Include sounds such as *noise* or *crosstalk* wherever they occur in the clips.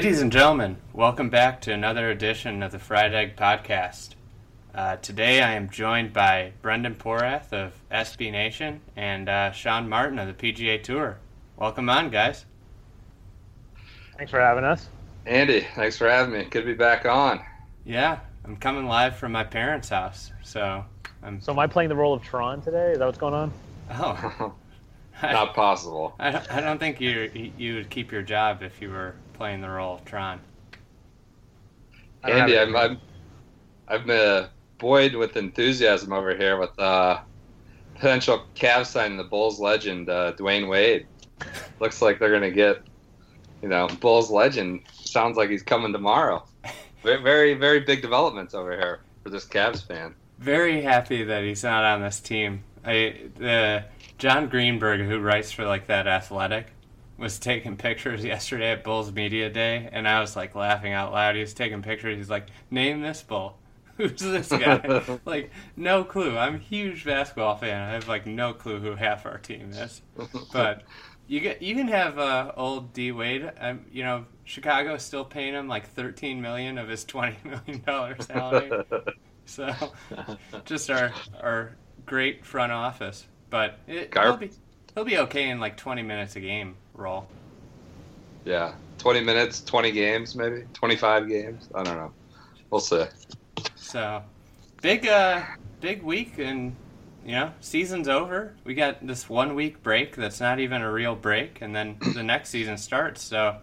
Ladies and gentlemen, welcome back to another edition of the Fried Egg Podcast. Uh, today I am joined by Brendan Porath of SB Nation and uh, Sean Martin of the PGA Tour. Welcome on, guys. Thanks for having us. Andy, thanks for having me. Good to be back on. Yeah, I'm coming live from my parents' house, so I'm. So am I playing the role of Tron today? Is that what's going on? Oh, *laughs* not possible. *laughs* I don't, I don't think you you would keep your job if you were playing the role of Tron. Andy, I'm, I'm I'm uh, buoyed with enthusiasm over here with uh, potential Cavs signing the Bulls legend uh, Dwyane Wade. *laughs* Looks like they're gonna get, you know, Bulls legend. Sounds like he's coming tomorrow. *laughs* Very, very, very big developments over here for this Cavs fan. Very happy that he's not on this team. I the Jon Greenberg, who writes for like that Athletic, was taking pictures yesterday at Bulls Media Day, and I was like laughing out loud. He was taking pictures. He's like, "Name this bull." *laughs* Who's this guy? *laughs* like, no clue. I'm a huge basketball fan. I have like no clue who half our team is. But you get you can have uh, old D Wade. Um, you know, Chicago is still paying him like 13 million of his 20 *laughs* million dollar salary. so, just our our great front office. But it, he'll be he'll be okay in like 20 minutes a game Yeah, 20 minutes, 20 games, maybe 25 games. I don't know. We'll see. So, big, uh, big week, and you know, season's over. We got this one week break that's not even a real break, and then *clears throat* the next season starts. So,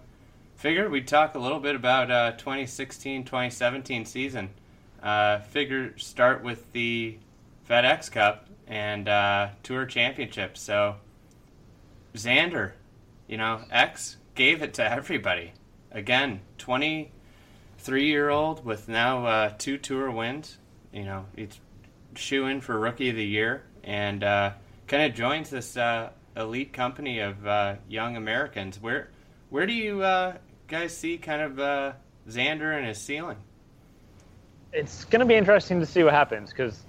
figured we'd talk a little bit about uh, 2016 2017 season. Uh, figure start with the FedEx Cup and uh, Tour Championship. So, Xander you know, X gave it to everybody. Again, 23 year old with now uh, two tour wins. You know, he's shoe in for rookie of the year and uh, kind of joins this uh, elite company of uh, young Americans. Where where do you uh, guys see kind of uh, Xander and his ceiling? It's going to be interesting to see what happens because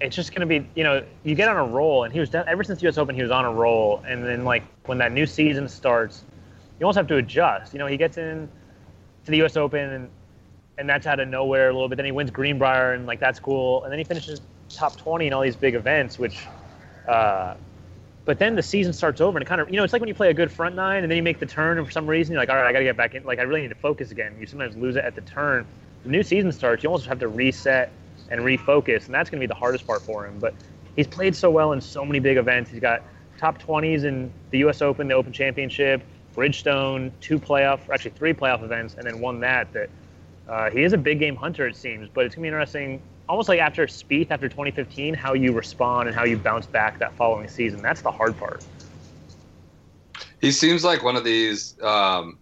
it's just going to be, you know, you get on a roll, and he was done ever since the U.S. Open, he was on a roll, and then like when that new season starts, you almost have to adjust. You know, he gets in to the U.S. Open, and and that's out of nowhere a little bit. Then he wins Greenbrier, and like that's cool, and then he finishes top 20 in all these big events, which. Uh, but then the season starts over, and it kind of, you know, it's like when you play a good front nine, and then you make the turn, and for some reason you're like, all right, I got to get back in. Like I really need to focus again. You sometimes lose it at the turn. The new season starts, you almost have to reset and refocus, and that's going to be the hardest part for him. But he's played so well in so many big events. He's got top 20s in the U.S. Open, the Open Championship, Bridgestone, two playoff, or actually three playoff events, and then won that. That uh, he is a big game hunter, it seems. But it's gonna be interesting, almost like after Spieth after 2015, how you respond and how you bounce back that following season. That's the hard part. He seems like one of these. Um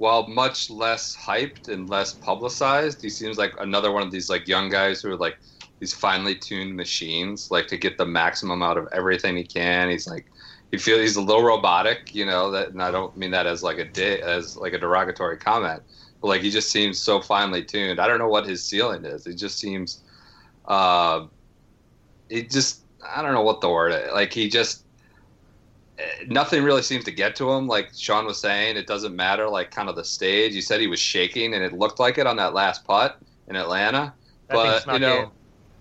while much less hyped and less publicized, he seems like another one of these like young guys who are like these finely tuned machines, like to get the maximum out of everything he can. He's like he feels he's a little robotic, you know, that and I don't mean that as like a di- as like a derogatory comment. But like he just seems so finely tuned. I don't know what his ceiling is. It just seems uh it just I don't know what the word is. like he just nothing really seems to get to him. Like Sean was saying, it doesn't matter. Like kind of the stage. You said he was shaking, and it looked like it on that last putt in Atlanta. That but you know, in.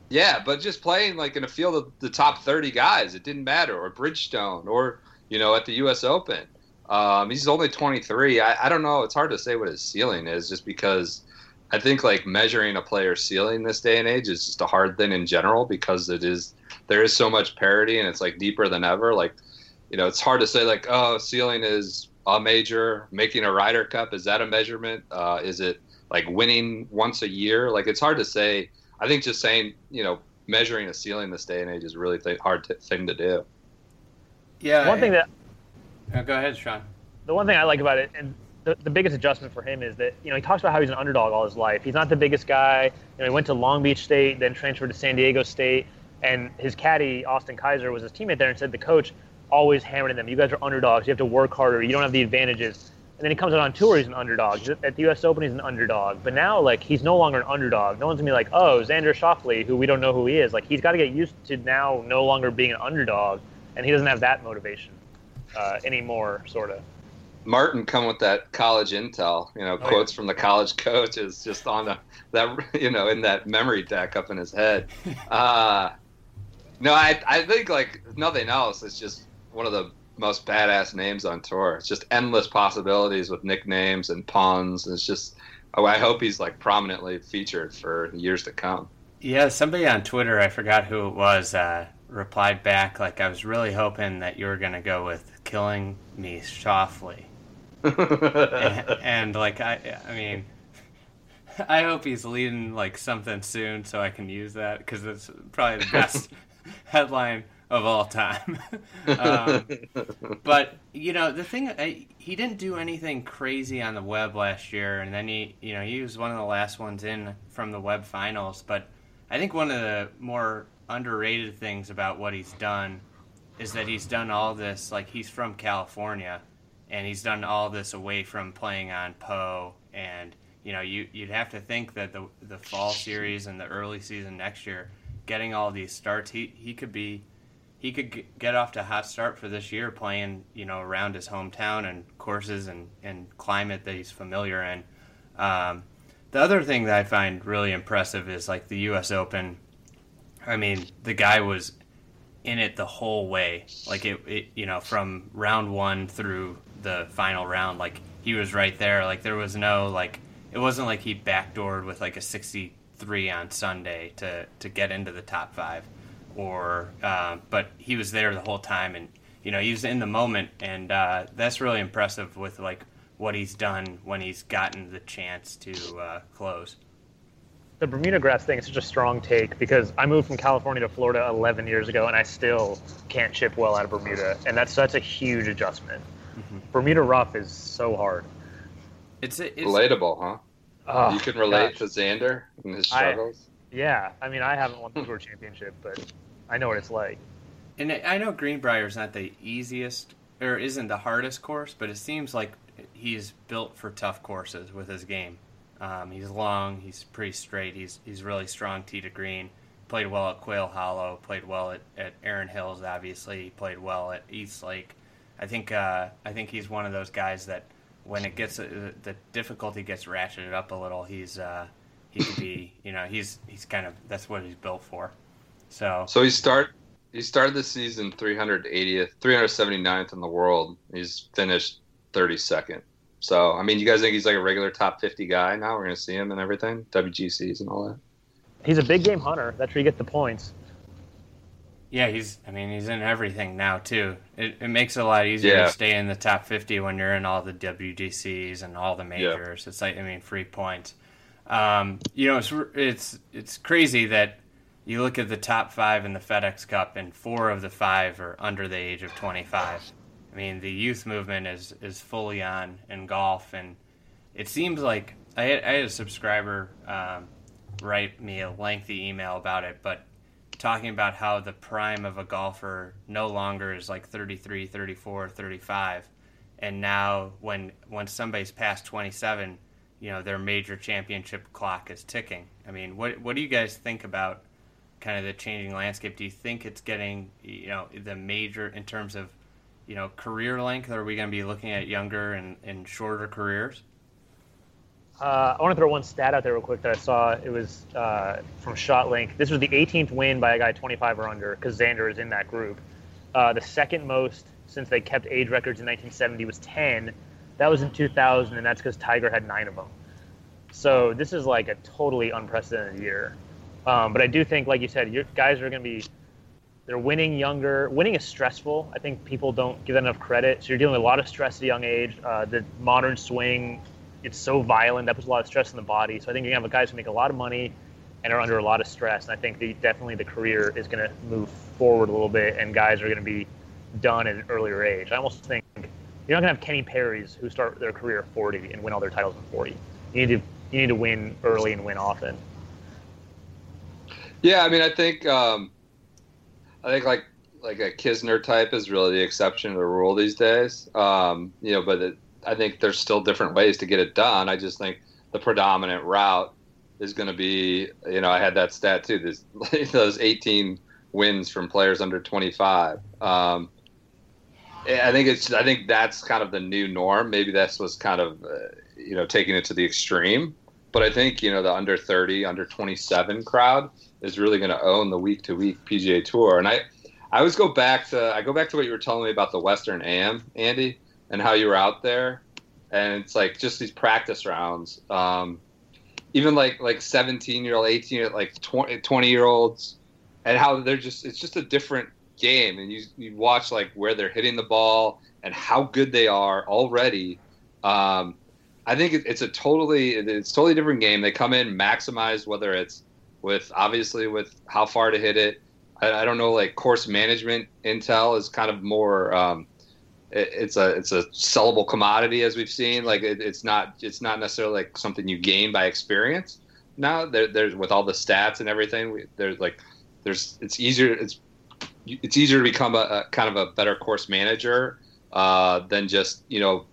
yeah, but just playing like in a field of the top thirty guys, it didn't matter. Or Bridgestone, or you know, at the U.S. Open. Um, he's only 23. I, I don't know. It's hard to say what his ceiling is, just because I think like measuring a player's ceiling this day and age is just a hard thing in general because it is there is so much parity and it's like deeper than ever. Like you know, it's hard to say like, oh, ceiling is a major. Making a Ryder Cup is that a measurement? Uh, is it like winning once a year. Like it's hard to say. I think just saying, you know, measuring a ceiling this day and age is a really th- hard t- thing to do. Yeah. One thing that Oh, go ahead, Sean. the one thing I like about it, and the, the biggest adjustment for him is that you know he talks about how he's an underdog all his life. He's not the biggest guy. You know, he went to Long Beach State, then transferred to San Diego State, and his caddy Austin Kaiser was his teammate there, and said the coach always hammering them. You guys are underdogs. You have to work harder. You don't have the advantages. And then he comes out on tour. He's an underdog. At the U.S. Open, he's an underdog. But now, like, he's no longer an underdog. No one's gonna be like, oh, Xander Schauffele, who we don't know who he is. Like, he's got to get used to now no longer being an underdog, and he doesn't have that motivation uh, anymore, sort of. Martin come with that college intel, you know, Oh, quotes from the college coaches just on the, that, you know, in that memory deck up in his head. *laughs* Uh, no, I, I think like nothing else. It's just one of the most badass names on tour. It's just endless possibilities with nicknames and puns. It's just, oh, I hope he's like prominently featured for years to come. Yeah, somebody on Twitter, I forgot who it was, uh, replied back like I was really hoping that you were gonna go with killing me softly, and, *laughs* and like I, I mean, *laughs* I hope he's leading like something soon so I can use that because it's probably the best *laughs* headline of all time. *laughs* um, *laughs* but you know the thing, I, he didn't do anything crazy on the web last year, and then he, you know, he was one of the last ones in from the web finals. But I think one of the more underrated things about what he's done is that he's done all this like he's from California, and he's done all this away from playing on Poa and you know, you you'd have to think that the the fall series and the early season next year, getting all these starts, he he could be, he could g- get off to a hot start for this year, playing you know around his hometown and courses and and climate that he's familiar in. Um, the other thing that I find really impressive is like the U.S. Open. I mean, the guy was in it the whole way. Like it, it, you know, from round one through the final round, like he was right there. Like there was no like, it wasn't like he backdoored with like a 63 on Sunday to to get into the top five, or uh, but he was there the whole time, and you know he was in the moment, and uh, that's really impressive with like what he's done when he's gotten the chance to uh, close. the Bermuda grass thing is such a strong take because I moved from California to Florida 11 years ago and I still can't chip well out of Bermuda, and that's that's a huge adjustment. Bermuda rough is so hard. It's it's Relatable, huh? Oh, you can relate gosh. to Xander and his I- struggles. Yeah, I mean I haven't won the tour championship, but I know what it's like. And I know Greenbrier's not the easiest or isn't the hardest course, but it seems like he's built for tough courses with his game. Um, he's long, he's pretty straight, he's he's really strong tee to green. Played well at Quail Hollow, played well at, at Erin Hills, obviously. He played well at East Lake. I think uh, I think he's one of those guys that when it gets uh, the difficulty gets ratcheted up a little, he's uh, he could be you know he's he's kind of that's what he's built for. So So he start he started the season 380th, 379th in the world. He's finished 32nd. So I mean, you guys think he's like a regular top 50 guy now? We're gonna see him and everything, WGCs and all that. He's a big game hunter. That's where you get the points. Yeah, he's. I mean, he's in everything now too. It, it makes it a lot easier Yeah. to stay in the top fifty when you're in all the WGCs and all the majors. It's like I mean, free points. Um, you know, it's it's it's crazy that you look at the top five in the FedEx Cup, and four of the five are under the age of twenty five. I mean, the youth movement is is fully on in golf, and it seems like I had, I had a subscriber um, write me a lengthy email about it, but talking about how the prime of a golfer no longer is like 33, 34, 35. And now when when somebody's past 27, you know, their major championship clock is ticking. I mean, what what do you guys think about kind of the changing landscape? Do you think it's getting, you know, the major in terms of, you know, career length? Are we going to be looking at younger and, and shorter careers? Uh, I want to throw one stat out there real quick that I saw. It was uh, from ShotLink. This was the 18th win by a guy 25 or under because Xander is in that group. Uh, the second most since they kept age records in 1970 was 10. That was in 2000, and that's because Tiger had nine of them. So this is like a totally unprecedented year. Um, but I do think, like you said, your guys are going to be they're winning younger. Winning is stressful. I think people don't give that enough credit. So you're dealing with a lot of stress at a young age. Uh, the modern swing it's so violent that puts a lot of stress on the body. So I think you're gonna have guys who make a lot of money and are under a lot of stress. And I think the, definitely the career is gonna move forward a little bit, and guys are gonna be done at an earlier age. I almost think you're not gonna have Kenny Perry's who start their career at 40 and win all their titles in 40. You need to you need to win early and win often. Yeah, I mean, I think um, I think like like a Kisner type is really the exception to the rule these days. Um, you know, but it, I think there's still different ways to get it done. I just think the predominant route is going to be, you know, I had that stat too. This, *laughs* those 18 wins from players under 25. Um, I think it's. I think that's kind of the new norm. Maybe this was kind of, uh, you know, taking it to the extreme. But I think you know the under 30, under 27 crowd is really going to own the week to week PGA Tour. And I, I always go back to I go back to what you were telling me about the Western Am, Andy, and how you were out there, and it's like just these practice rounds. Um, even like like 17 year old, 18 year like 20, 20 year olds, and how they're just it's just a different game, and you you watch like where they're hitting the ball and how good they are already. Um, I think it's a totally it's a totally different game. They come in maximize whether it's with obviously with how far to hit it. I, I don't know like course management intel is kind of more. Um, it, it's a it's a sellable commodity as we've seen. Like it, it's not it's not necessarily like something you gain by experience. Now there, there's with all the stats and everything. We, there's like there's it's easier it's it's easier to become a, a kind of a better course manager uh, than just you know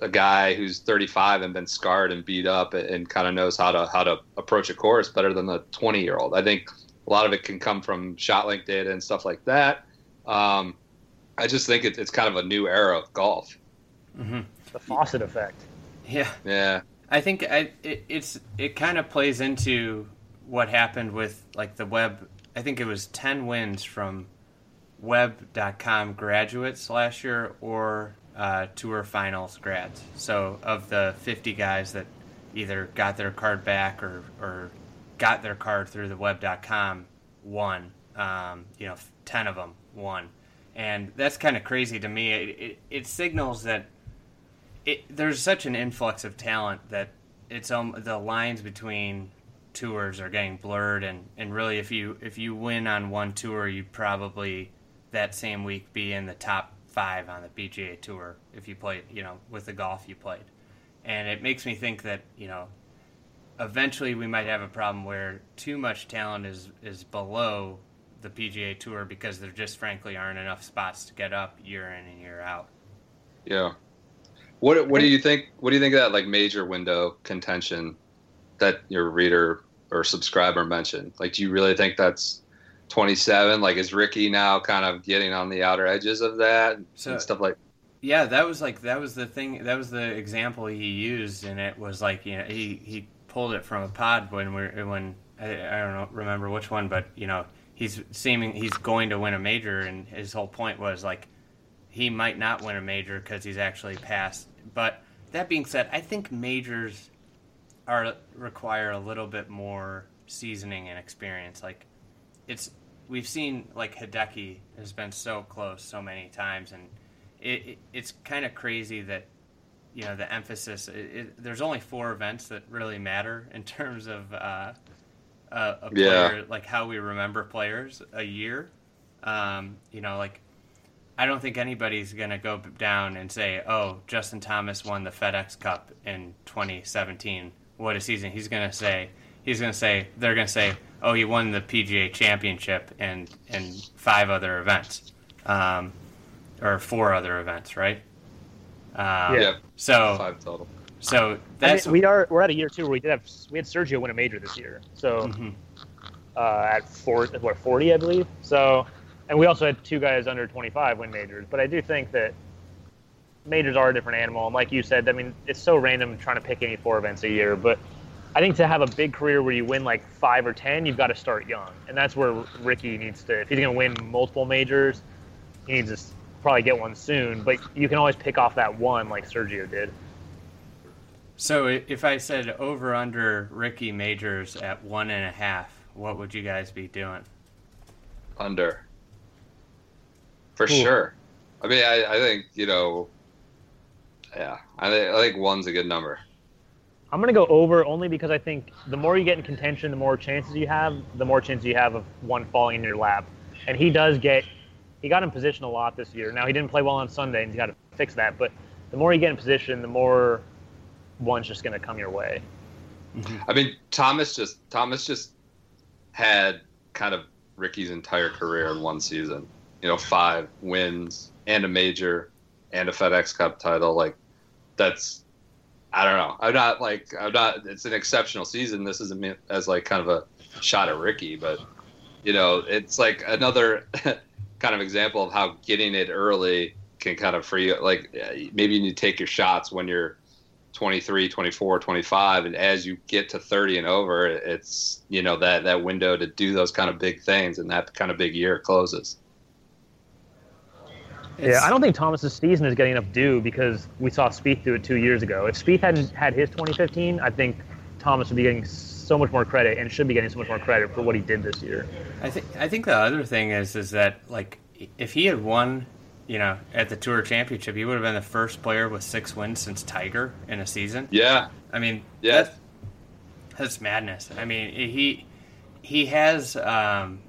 a guy who's 35 and been scarred and beat up and, and kind of knows how to how to approach a course better than the 20 year old. I think a lot of it can come from ShotLink data and stuff like that. Um, I just think it, it's kind of a new era of golf. Mm-hmm. The Fawcett effect. Yeah. Yeah. I think I, it, it's it kind of plays into what happened with like the web. I think it was 10 wins from web.com graduates last year or uh, tour finals grads. So of the 50 guys that either got their card back or, or got their card through the web.com, one, um, you know, 10 of them won. And that's kind of crazy to me. It, it, it signals that it, there's such an influx of talent that it's um, the lines between tours are getting blurred and, and really if you if you win on one tour you'd probably that same week be in the top five on the PGA Tour if you played, you know, with the golf you played. And it makes me think that, you know, eventually we might have a problem where too much talent is, is below the PGA Tour because there just frankly aren't enough spots to get up year in and year out. Yeah. What what do you think what do you think of that like major window contention that your reader or subscriber mentioned? Like do you really think that's 27 like is rickie now kind of getting on the outer edges of that so, and stuff like yeah that was like that was the thing that was the example he used and it was like you know he he pulled it from a pod when we're when I, I don't know remember which one but you know he's seeming he's going to win a major and his whole point was like he might not win a major because he's actually passed. But that being said i think majors are require a little bit more seasoning and experience like it's we've seen like Hideki has been so close so many times, and it, it it's kind of crazy that you know the emphasis. It, there's only four events that really matter in terms of uh, a, a player, yeah. like how we remember players a year. Um, you know, like I don't think anybody's gonna go down and say, "Oh, Justin Thomas won the FedEx Cup in 2017. What a season!" He's gonna say, he's gonna say, they're gonna say, oh, he won the PGA Championship and and five other events, um, or four other events, right? Um, yeah. So five total. So that's I mean, we are we're at a year too where we did have we had Sergio win a major this year. So mm-hmm. uh, at four what forty I believe. So and we also had two guys under twenty five win majors. But I do think that majors are a different animal. And like you said, I mean it's so random trying to pick any four events a year, but I think to have a big career where you win like five or ten, you've got to start young, and that's where Rickie needs to. If he's going to win multiple majors, he needs to probably get one soon. But you can always pick off that one like Sergio did. So if I said over under Rickie majors at one and a half, what would you guys be doing? Under. For Ooh. sure. I mean, I, I think you know. Yeah, I think, I think one's a good number. I'm gonna go over only because I think the more you get in contention, the more chances you have, the more chances you have of one falling in your lap. And he does get, he got in position a lot this year. Now he didn't play well on Sunday, and he's got to fix that. But the more you get in position, the more one's just gonna come your way. Mm-hmm. I mean, Thomas just Thomas just had kind of Rickie's entire career in one season. You know, five wins and a major and a FedEx Cup title. Like that's I don't know. I'm not like I'm not. It's an exceptional season. This isn't meant as like kind of a shot at Rickie, but you know, it's like another *laughs* kind of example of how getting it early can kind of free. Like maybe you need to take your shots when you're 23, 24, 25, and as you get to 30 and over, it's you know that that window to do those kind of big things, and that kind of big year closes. Yeah, I don't think Thomas's season is getting enough due because we saw Spieth do it two years ago. If Spieth hadn't had his 2015, I think Thomas would be getting so much more credit and should be getting so much more credit for what he did this year. I think I think the other thing is is that like if he had won, you know, at the Tour Championship, he would have been the first player with six wins since Tiger in a season. Yeah, I mean, yeah, that's, that's madness. I mean, he he has um,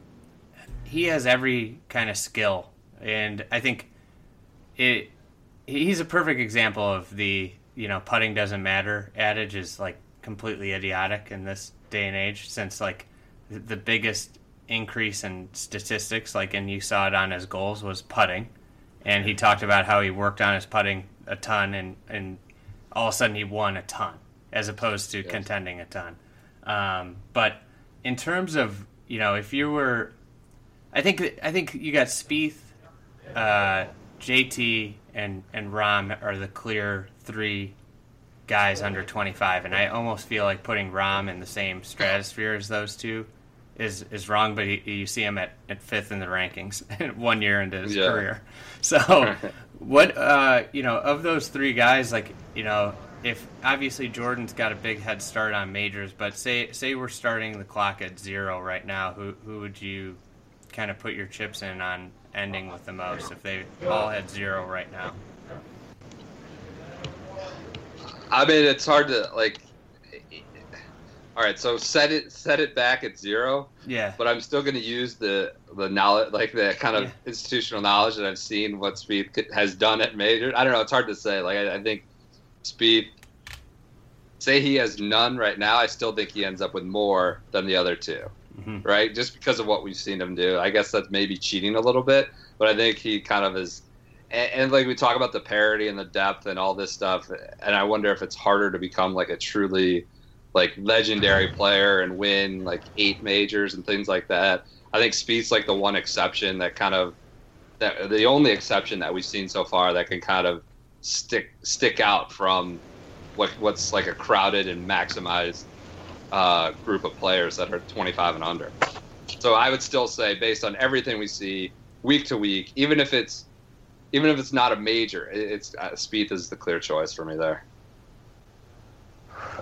he has every kind of skill, and I think it he's a perfect example of the you know putting doesn't matter adage is like completely idiotic in this day and age since like the biggest increase in statistics like and you saw it on his goals was putting and he talked about how he worked on his putting a ton and and all of a sudden he won a ton as opposed to yes. contending a ton um, but in terms of you know if you were I think I think you got Spieth uh, JT and and Rahm are the clear three guys under 25, and I almost feel like putting Rahm in the same stratosphere as those two is is wrong. But he, you see him at, at fifth in the rankings *laughs* one year into his yeah. career. So, *laughs* what uh, you know of those three guys, like you know, if obviously Jordan's got a big head start on majors, but say say we're starting the clock at zero right now, who who would you kind of put your chips in on ending with the most if they all had zero right now? I mean, it's hard to like. All right, so set it set it back at zero. Yeah. But I'm still going to use the the knowledge, like the kind of yeah. institutional knowledge that I've seen what Spieth has done at major. I don't know. It's hard to say. Like I, I think Spieth, Say he has none right now. I still think he ends up with more than the other two mm-hmm. right? Just because of what we've seen him do. I guess that's maybe cheating a little bit, but I think he kind of is. And, and, like we talk about the parity and the depth and all this stuff, and I wonder if it's harder to become like a truly like legendary player and win like eight majors and things like that. I think Spieth's like the one exception that kind of that the only exception that we've seen so far that can kind of stick stick out from what what's like a crowded and maximized uh, group of players that are 25 and under. So I would still say, based on everything we see week to week, even if it's even if it's not a major, it's uh, Spieth is the clear choice for me there.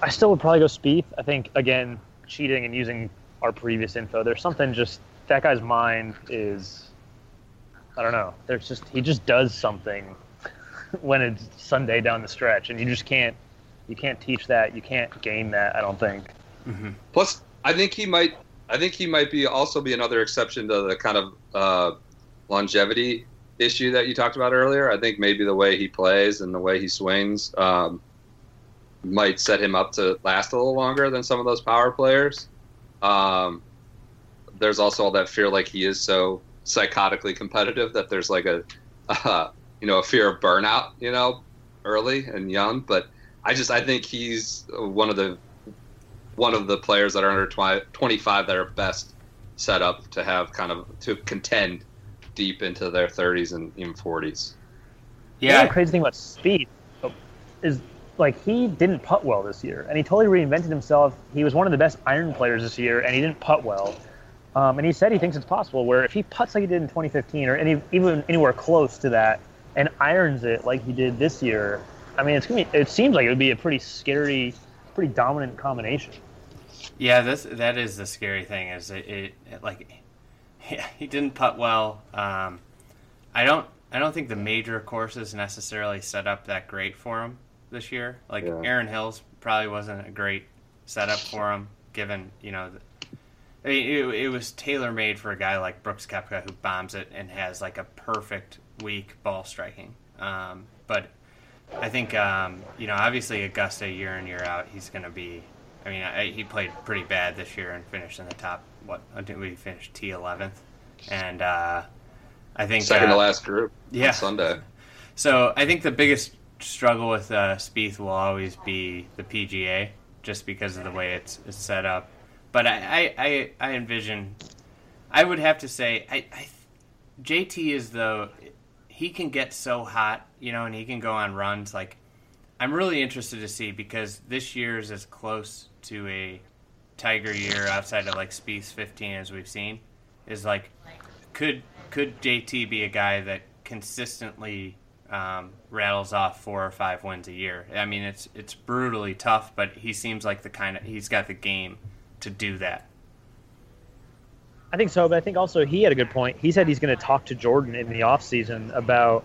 I still would probably go Spieth. I think again, cheating and using our previous info. There's something just that guy's mind is. I don't know. There's just he just does something *laughs* when it's Sunday down the stretch, and you just can't you can't teach that. You can't gain that. I don't think. Mm-hmm. Plus, I think he might. I think he might be also be another exception to the kind of uh, longevity issue that you talked about earlier. I think maybe the way he plays and the way he swings um, might set him up to last a little longer than some of those power players. Um, there's also all that fear, like he is so psychotically competitive that there's like a, uh, you know, a fear of burnout, you know, early and young. But I just I think he's one of the one of the players that are under 20, 25 that are best set up to have kind of to contend deep into their 30s and even 40s. Yeah, the crazy thing about Spieth is like he didn't putt well this year, and he totally reinvented himself. He was one of the best iron players this year, and he didn't putt well. Um, and he said he thinks it's possible where if he puts like he did in 2015 or any, even anywhere close to that, and irons it like he did this year, I mean, it's gonna be, it seems like it would be a pretty scary, pretty dominant combination. Yeah, this that is the scary thing. Is it, it, it like *laughs* yeah, he didn't putt well. Um, I don't I don't think the major courses necessarily set up that great for him this year. Like Yeah. Erin Hills probably wasn't a great setup for him, given you know. The, I mean, it, it was tailor made for a guy like Brooks Koepka who bombs it and has like a perfect week ball striking. Um, but I think um, you know, obviously Augusta year in year out, he's going to be. I mean, I, he played pretty bad this year and finished in the top. What I think we finished T eleventh, and uh, I think Second uh, to last group yeah. on Sunday. *laughs* So I think the biggest struggle with uh, Spieth will always be the PGA, just because of the way it's, it's set up. But I, I, I, I envision, I would have to say, I, I, JT is the, he can get so hot, you know, and he can go on runs. Like, I'm really interested to see because this year is as close to a Tiger year outside of like Spieth's 15 as we've seen. Is like, could could JT be a guy that consistently um, rattles off four or five wins a year? I mean, it's it's brutally tough, but he seems like the kind of he's got the game to do that. I think so, but I think also he had a good point. He said he's going to talk to Jordan in the offseason about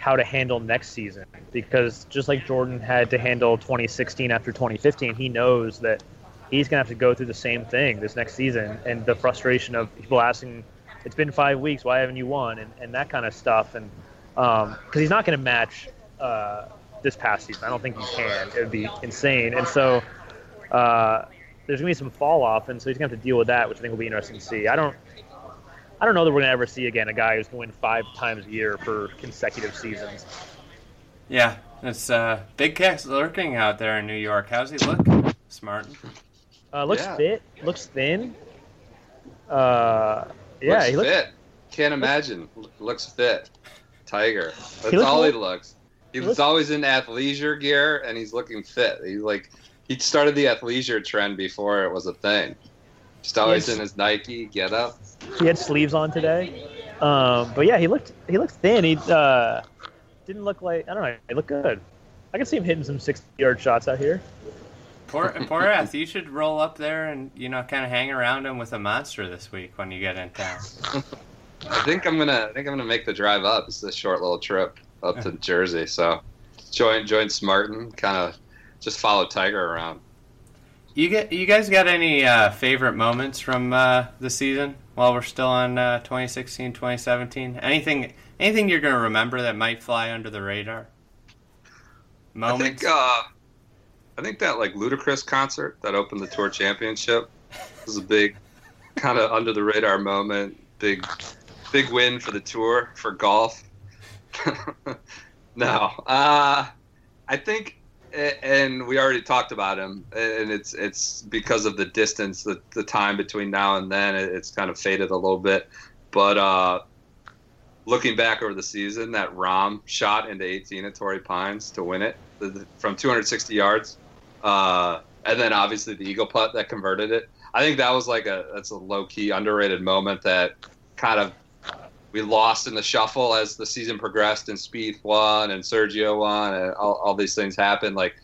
how to handle next season because just like Jordan had to handle 2016 after 2015, he knows that he's going to have to go through the same thing this next season and the frustration of people asking, it's been five weeks, why haven't you won? And, and that kind of stuff. And because um, he's not going to match uh, this past season. I don't think he can. It would be insane. And so uh, there's going to be some fall off, and so he's going to have to deal with that, which I think will be interesting to see. I don't. I don't know that we're gonna ever see again a guy who's going to win five times a year for consecutive seasons. Yeah, it's uh, big cats lurking out there in New York. How's he look, Smart? Uh, looks Yeah. fit, looks thin. Uh, yeah, looks he looks. fit. Can't imagine. L- Looks fit. Tiger. That's looks all he looks. He he was looks- always in athleisure gear, and he's looking fit. He's like he started the athleisure trend before it was a thing. Just always Yes. in his Nike get up. He had sleeves on today. Um, but yeah, he looked he looked thin. He uh, didn't look like I don't know. He looked good. I can see him hitting some sixty yard shots out here. Poor, poor ass. You should roll up there and you know kind of hang around him with a monster this week when you get in town. I think I'm gonna. I think I'm gonna make the drive up. It's a short little trip up to Jersey. So join join Smartin. Kind of just follow Tiger around. You get you guys got any uh, favorite moments from uh, the season while we're still on uh, 2016, 2017? Anything anything you're gonna remember that might fly under the radar? I Moments. think. Uh, I think that like Ludacris concert that opened the tour championship was a big, kind of under the radar moment. Big, big win for the tour for golf. *laughs* no, uh, I think, and we already talked about him, and it's it's because of the distance, the the time between now and then, it's kind of faded a little bit. But uh, looking back over the season, that Rahm shot into 18 at Torrey Pines to win it from 260 yards, uh, and then obviously the eagle putt that converted it. I think that was like a that's a low key underrated moment that kind of we lost in the shuffle as the season progressed and Spieth won and Sergio won and all, all these things happened. Like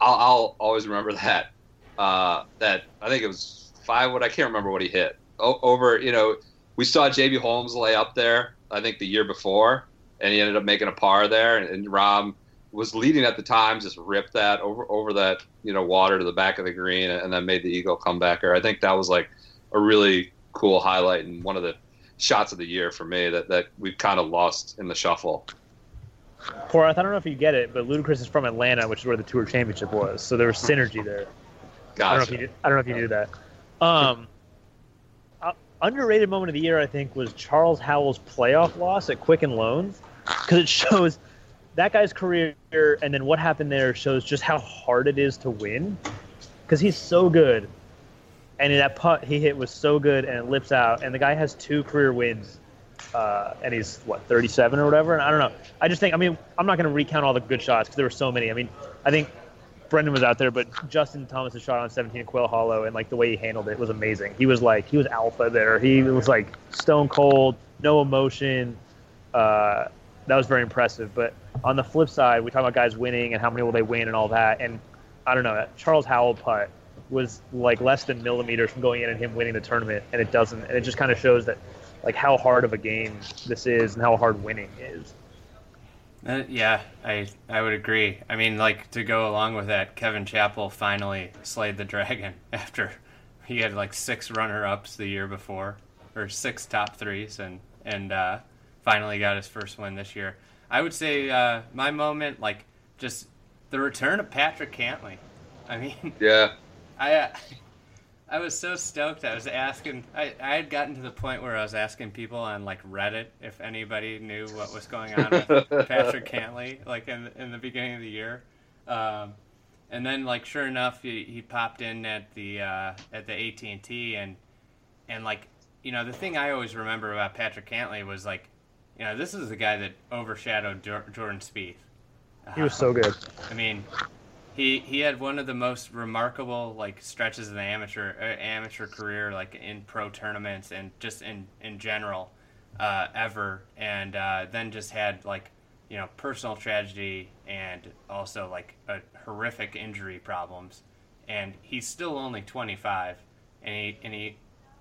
I'll, I'll always remember *laughs* that. Uh, that I think it was five. What I can't remember what he hit o- over. You know, we saw JB Holmes lay up there. I think the year before, and he ended up making a par there. And, and Rahm was leading at the time, just ripped that over over that you know water to the back of the green, and then made the eagle comebacker. I think that was like a really cool highlight and one of the shots of the year for me that that we've kind of lost in the shuffle. Porath, I don't know if you get it, but Ludacris is from Atlanta, which is where the tour championship was. So there was synergy there. I don't know if Gotcha. you. I don't know if you knew that. Um, uh, underrated moment of the year, I think, was Charles Howell's playoff loss at Quicken Loans because it shows that guy's career, and then what happened there shows just how hard it is to win because he's so good, and that putt he hit was so good, and it lips out, and the guy has two career wins. Uh, and he's what 37 or whatever, and I don't know. I just think, I mean, I'm not going to recount all the good shots because there were so many. I mean, I think Brendan was out there, but Justin Thomas' shot on 17 at Quail Hollow and like the way he handled it was amazing. He was like he was alpha there. He was like stone cold, no emotion. Uh, that was very impressive. But on the flip side, we talk about guys winning and how many will they win and all that. And I don't know Charles Howell putt was like less than millimeters from going in and him winning the tournament, and it doesn't. And it just kind of shows that like how hard of a game this is and how hard winning is. Uh, yeah, I I would agree. I mean, like to go along with that, Kevin Chappell finally slayed the dragon *laughs* after he had like six runner-ups the year before, or six top threes, and and uh, finally got his first win this year. I would say uh, my moment, like just the return of Patrick Cantlay. I mean, Yeah. I uh, I was so stoked. I was asking. I, I had gotten to the point where I was asking people on like Reddit if anybody knew what was going on with *laughs* Patrick Cantlay, like in in the beginning of the year. Um, and then, like, sure enough, he, he popped in at the uh, at the AT and T, and and like, you know, the thing I always remember about Patrick Cantlay was like, you know, this is the guy that overshadowed Jor- Jordan Spieth. He was so good. I mean, he he had one of the most remarkable like stretches of the amateur uh, amateur career, like in pro tournaments and just in in general, uh, ever. And uh, then just had like you know personal tragedy and also like a horrific injury problems. And he's still only 25, and he and he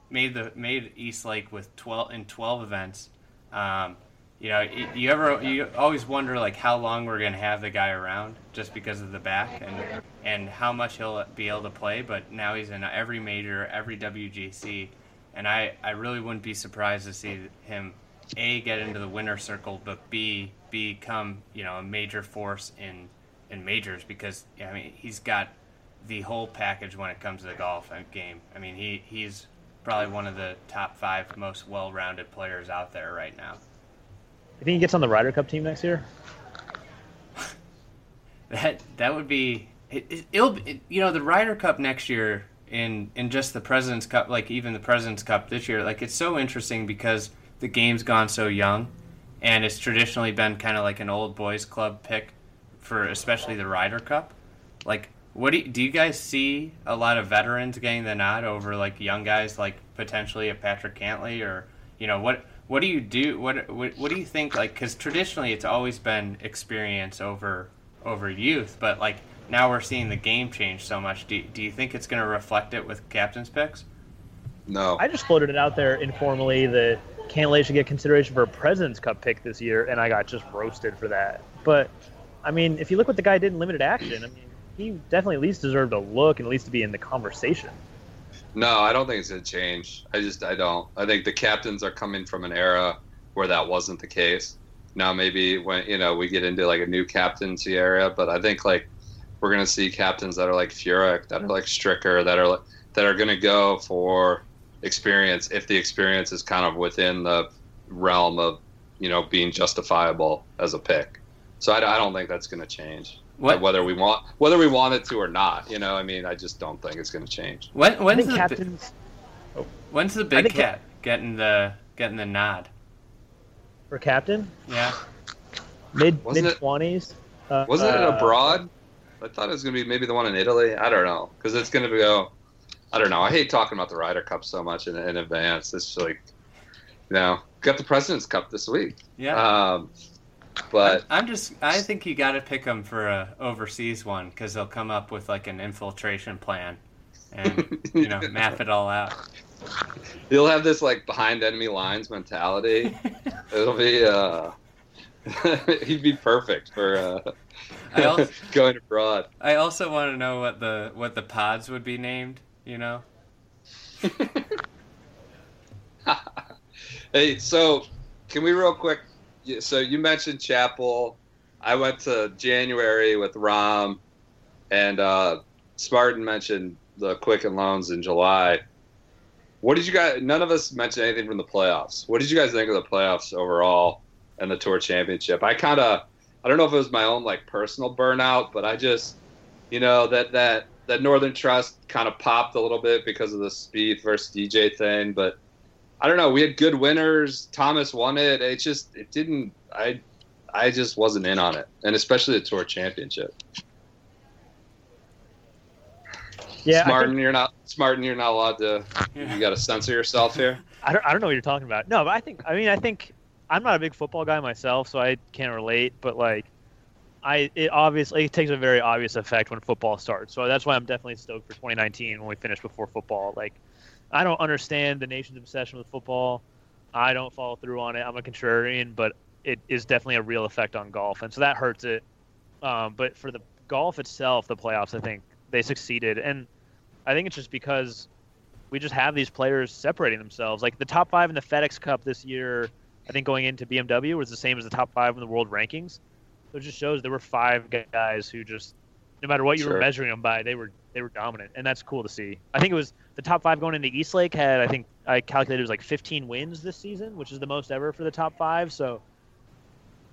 made the made East Lake with 12 in 12 events. Um, you know, you ever you always wonder like how long we're gonna have the guy around just because of the back and and how much he'll be able to play. But now he's in every major, every WGC, and I I really wouldn't be surprised to see him a get into the winner circle, but b become you know a major force in in majors because I mean he's got the whole package when it comes to the golf game. I mean he he's probably one of the top five most well-rounded players out there right now. You think he gets on the Ryder Cup team next year? *laughs* That that would be it, it'll it, you know the Ryder Cup next year in in just the President's Cup like even the President's Cup this year like it's so interesting because the game's gone so young and it's traditionally been kind of like an old boys club pick for especially the Ryder Cup like what do you, do you guys see a lot of veterans getting the nod over like young guys like potentially a Patrick Cantlay or you know what what do you do what what, what do you think like cuz traditionally it's always been experience over over youth but like now we're seeing the game change so much do, do you think it's going to reflect it with captain's picks No. I just floated it out there informally that Cantlay should get consideration for a President's Cup pick this year, and I got just roasted for that. But I mean, if you look what the guy did in limited action, I mean, he definitely at least deserved a look and at least to be in the conversation. No, I don't think it's gonna change. I just I don't. I think the captains are coming from an era where that wasn't the case. Now maybe when you know we get into like a new captaincy area, but I think like we're gonna see captains that are like Furyk, that are like Stricker, that are like, that are gonna go for experience if the experience is kind of within the realm of you know being justifiable as a pick. So I, I don't think that's gonna change. What- whether we want whether we want it to or not, you know, I mean, I just don't think it's gonna change. when, when's think the bi- captains when's the big think cat getting the getting the nod for captain yeah mid Wasn't mid it- twenties. Uh, Wasn't it uh, abroad? I thought it was going to be maybe the one in Italy. I don't know because it's going to go. I don't know. I hate talking about the Ryder Cup so much in, in advance. It's like, you know, got the President's Cup this week. yeah Um, but I'm just. I think you got to pick them for a overseas one because they'll come up with like an infiltration plan, and you know *laughs* map it all out. you'll have this like behind enemy lines mentality. It'll be. uh *laughs* He'd be perfect for uh, I al- *laughs* going abroad. I also want to know what the what the pods would be named. You know. hey, so can we real quick? So you mentioned Chappell. I went to January with Rahm, and uh, Spartan mentioned the Quicken loans in July. What did you guys? None of us mentioned anything from the playoffs. What did you guys think of the playoffs overall and the Tour Championship? I kind of, I don't know if it was my own like personal burnout, but I just, you know, that that that Northern Trust kind of popped a little bit because of the Spieth versus DJ thing, but I don't know. We had good winners. Thomas won it. It just it didn't. I I just wasn't in on it, and especially the Tour Championship. Yeah, I, Martin, think, you're not Martin. You're not allowed to. You got to censor yourself here. *laughs* I don't I don't know what you're talking about. No, but I think I mean I think I'm not a big football guy myself, so I can't relate. But like, I it obviously it takes a very obvious effect when football starts. So that's why I'm definitely stoked for 2019 when we finish before football. Like, I don't understand the nation's obsession with football. I don't follow through on it. I'm a contrarian, but it is definitely a real effect on golf, and so that hurts it. Um, but for the golf itself, the playoffs, I think they succeeded, and I think it's just because we just have these players separating themselves. Like the top five in the FedEx Cup this year, I think going into BMW was the same as the top five in the world rankings. So it just shows there were five guys who just, no matter what you Sure. were measuring them by, they were they were dominant, and that's cool to see. I think it was the top five going into Eastlake had I think I calculated it was like 15 wins this season, which is the most ever for the top five. So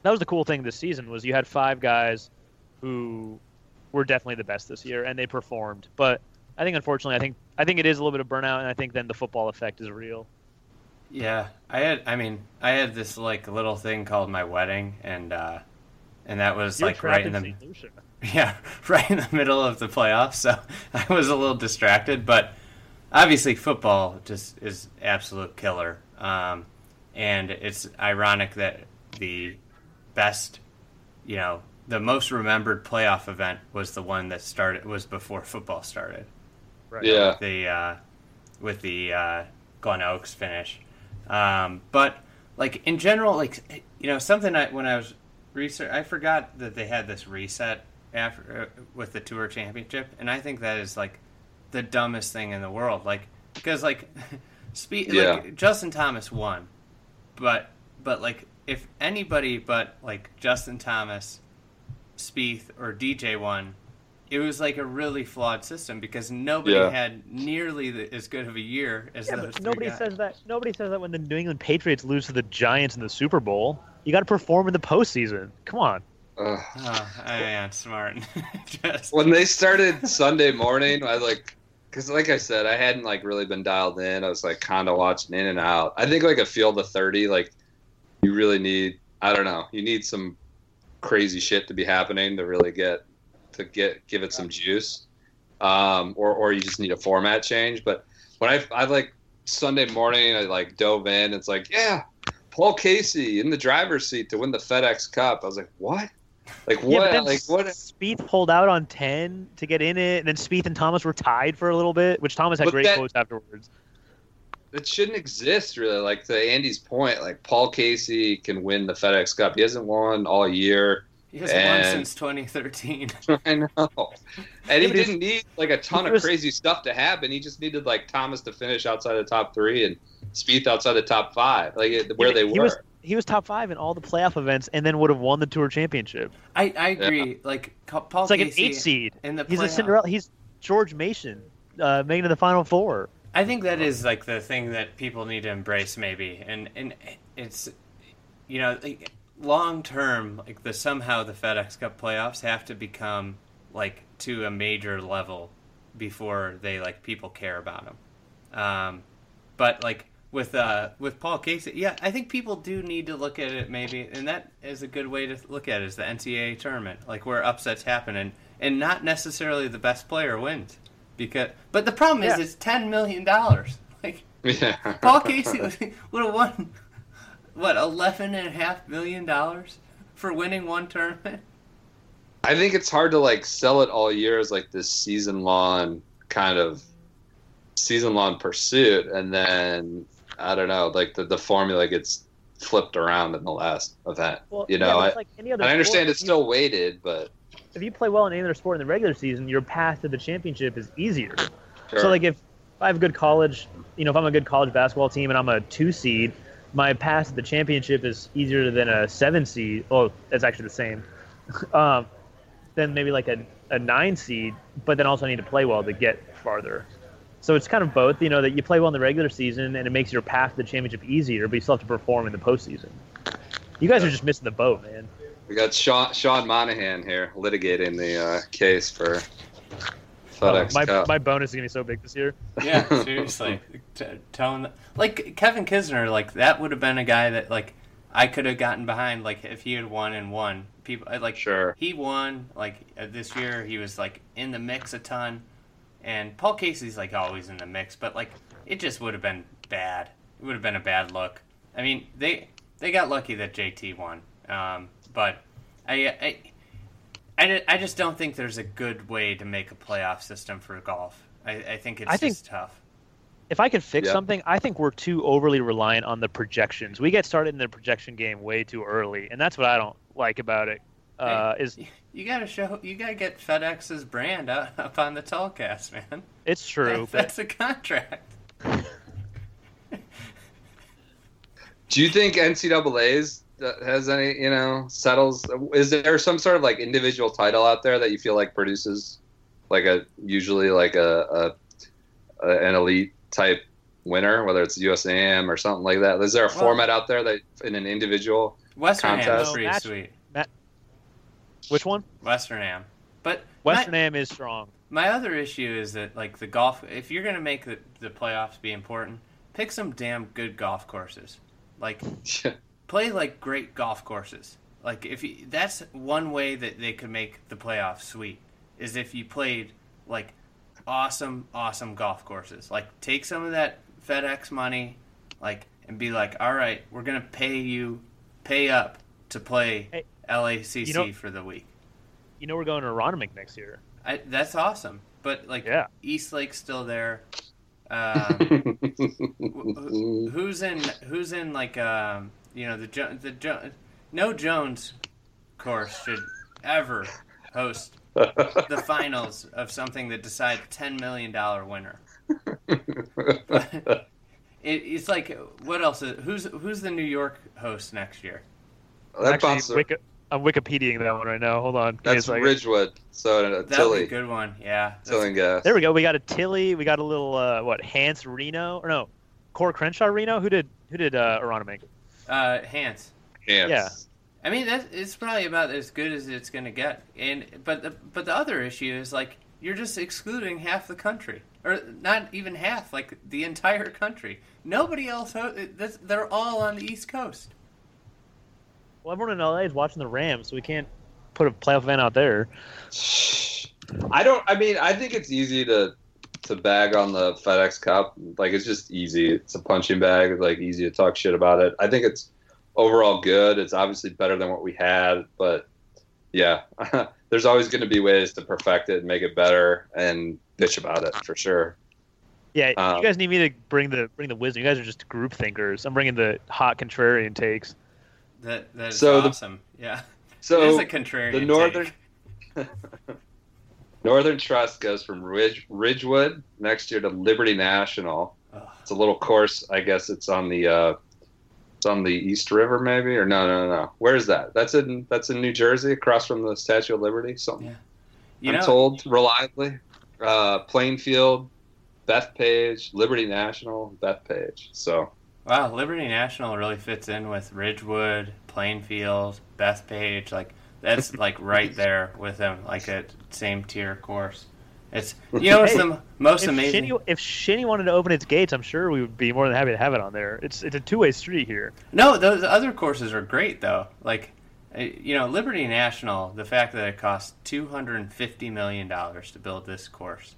that was the cool thing this season was you had five guys who were definitely the best this year, and they performed. But I think unfortunately, I think I think it is a little bit of burnout, and I think then the football effect is real. Yeah, I had. I mean, I had this like little thing called my wedding, and uh, and that was You're like right in trapped the St. Lucia. *laughs* yeah, right in the middle of the playoffs. So *laughs* I was a little distracted, but obviously football just is absolute killer. Um, and it's ironic that the best, you know, the most remembered playoff event was the one that started was before football started. Right. Yeah. The uh, with the uh, Glen Oaks finish, um, but like in general, like you know, something I when I was research, I forgot that they had this reset after uh, with the tour championship, and I think that is like the dumbest thing in the world. Like because like, *laughs* spe- Yeah. like Justin Thomas won, but but like if anybody but like Justin Thomas, Spieth or DJ won, it was like a really flawed system because nobody Yeah. had nearly the, as good of a year as Yeah, those but three nobody guys. says that. Nobody says that when the New England Patriots lose to the Giants in the Super Bowl. You got to perform in the postseason. Come on. Ugh. Oh, I am smart. *laughs* Just when they started Sunday *laughs* morning, I like because like I said, I hadn't like really been dialed in. I was like kind of watching in and out. I think like a field of thirty, like you really need. I don't know. You need some crazy shit to be happening to really get to get give it some juice, um, or or you just need a format change. But when I I like Sunday morning, I like dove in. It's like yeah, Paul Casey in the driver's seat to win the FedEx Cup. I was like, what? Like what? then like what? Spieth pulled out on ten to get in it, and then Spieth and Thomas were tied for a little bit, which Thomas had But great that- quotes afterwards. it shouldn't exist really. Like to Andy's point, like Paul Casey can win the FedEx Cup. He hasn't won all year. he has won And- since 2013. *laughs* I know, and he didn't need like a ton of was- crazy stuff to happen. He just needed like Thomas to finish outside the top three and Spieth outside the top five, like where Yeah, they but were. He was top five in all the playoff events, and then would have won the tour championship. I, I agree. Like Ca- Paul It's like an eight seed. in the He's a Cinderella. He's George Mason, uh, making to the final four. I think that is like the thing that people need to embrace, maybe, and and it's you know like, long term, like the somehow the FedEx Cup playoffs have to become like to a major level before they like people care about them. Um, but like with uh with Paul Casey, yeah, I think people do need to look at it maybe, and that is a good way to look at it is the NCAA tournament, like where upsets happen, and and not necessarily the best player wins. Because, but the problem is, Yeah. it's ten million dollars. *laughs* Like yeah. Paul Casey *laughs* would have won what eleven and a half million dollars for winning one tournament. I think it's hard to like sell it all year as like this season long kind of season long pursuit, and then I don't know, like the the formula gets flipped around in the last event. Well, you know, but I, like any other I understand it's still weighted, but if you play well in any other sport in the regular season, your path to the championship is easier. sure. So like if I have a good college, you know, if I'm a good college basketball team and I'm a two seed, my path to the championship is easier than a seven seed. Oh, it's actually the same. *laughs* um, then maybe like a, a nine seed, but then also I need to play well to get farther. So it's kind of both, you know, that you play well in the regular season and it makes your path to the championship easier, but you still have to perform in the postseason. You guys are just missing the boat, man. We got Sean, Sean Monahan here litigating the uh, case for Oh, FedEx my, Cup. my bonus is gonna be so big this year. *laughs* Yeah, seriously. T- telling like Kevin Kisner, like that would have been a guy that like I could have gotten behind, like if he had won and won. People like Sure. he won like uh, this year. He was like in the mix a ton, and Paul Casey's like always in the mix, but like it just would have been bad. It would have been a bad look. I mean, they they got lucky that JT won, um, but I, I I, I just don't think there's a good way to make a playoff system for golf. I, I think it's I think- tough. if I could fix Yeah. something, I think we're too overly reliant on the projections. We get started in the projection game way too early, and that's what I don't like about it. Uh, is *laughs* You gotta show. You gotta get FedEx's brand out, up on the telecast, man. it's true, That- but that's a contract. *laughs* Do you think NCAA's uh, has any, you know, settles? Is there some sort of like individual title out there that you feel like produces, like a usually like a, a, a an elite type winner, whether it's USAM or something like that? Is there a Well- format out there that in an individual? Western Am's Contest. pretty sweet. Which one? Western Am, but my- Western Am is strong. My other issue is that like the golf, if you're gonna make the, the playoffs be important, pick some damn good golf courses. Like *laughs* play like great golf courses. Like if you, that's one way that they could make the playoffs sweet is if you played like awesome, awesome golf courses. Like take some of that FedEx money, like and be like, all right, we're gonna pay you, pay up to play Hey, LACC you know- for the week. You know we're going to Aronimink next year. I, that's awesome. But like Yeah. East Lake's still there. *laughs* Um, who's in who's in like um, you know the jo- the jo- no Jones course should ever host the *laughs* finals of something that decides ten million dollar winner. *laughs* It, it's like what else? Is, who's who's the New York host next year? that Actually, bumps- Wiki- I'm Wikipediaing that one right now. Hold on. Give me a that's second. Ridgewood. So uh, That would be a Tilly, good one. Yeah. That's- Tilly and Gas. There we go. We got a Tilly. We got a little uh, what? Hanse Reno or no? Coore Crenshaw Reno. Who did who did uh, make? Uh, Hans. Hands. Yeah. I mean, that it's probably about as good as it's going to get. And but the but the other issue is like you're just excluding half the country, or not even half, like the entire country. Nobody else. Ho- this, they're all on the East Coast. Well, everyone in LA is watching the Rams, so we can't put a playoff event out there. I don't. I mean, I think it's easy to to bag on the FedEx Cup. Like it's just easy. It's a punching bag. It's like easy to talk shit about it. I think it's overall good. It's obviously better than what we had, but yeah, *laughs* there's always going to be ways to perfect it and make it better and bitch about it for sure. Yeah, Um, you guys need me to bring the bring the wisdom. You guys are just group thinkers. I'm bringing the hot contrarian takes. That that is So the- awesome. yeah, *laughs* So is a contrarian. the northern. *laughs* Northern Trust goes from Ridge, Ridgewood next year to Liberty National. It's a little course. I guess it's on the uh, it's on the East River, maybe or no, no, no. Where is that? That's in that's in New Jersey, across from the Statue of Liberty. Something Yeah. You I'm know, told reliably. Uh, Plainfield, Bethpage, Liberty National, Bethpage. So Wow, Liberty National really fits in with Ridgewood, Plainfield, Bethpage. Like that's like right *laughs* there with them, like a same tier course. It's you know it's Hey, the most If amazing. Shinny, if Shinny wanted to open its gates, I'm sure we would be more than happy to have it on there. It's it's a two way street here. No, those other courses are great though. Like, uh, you know, Liberty National. The fact that it cost two hundred and fifty million dollars to build this course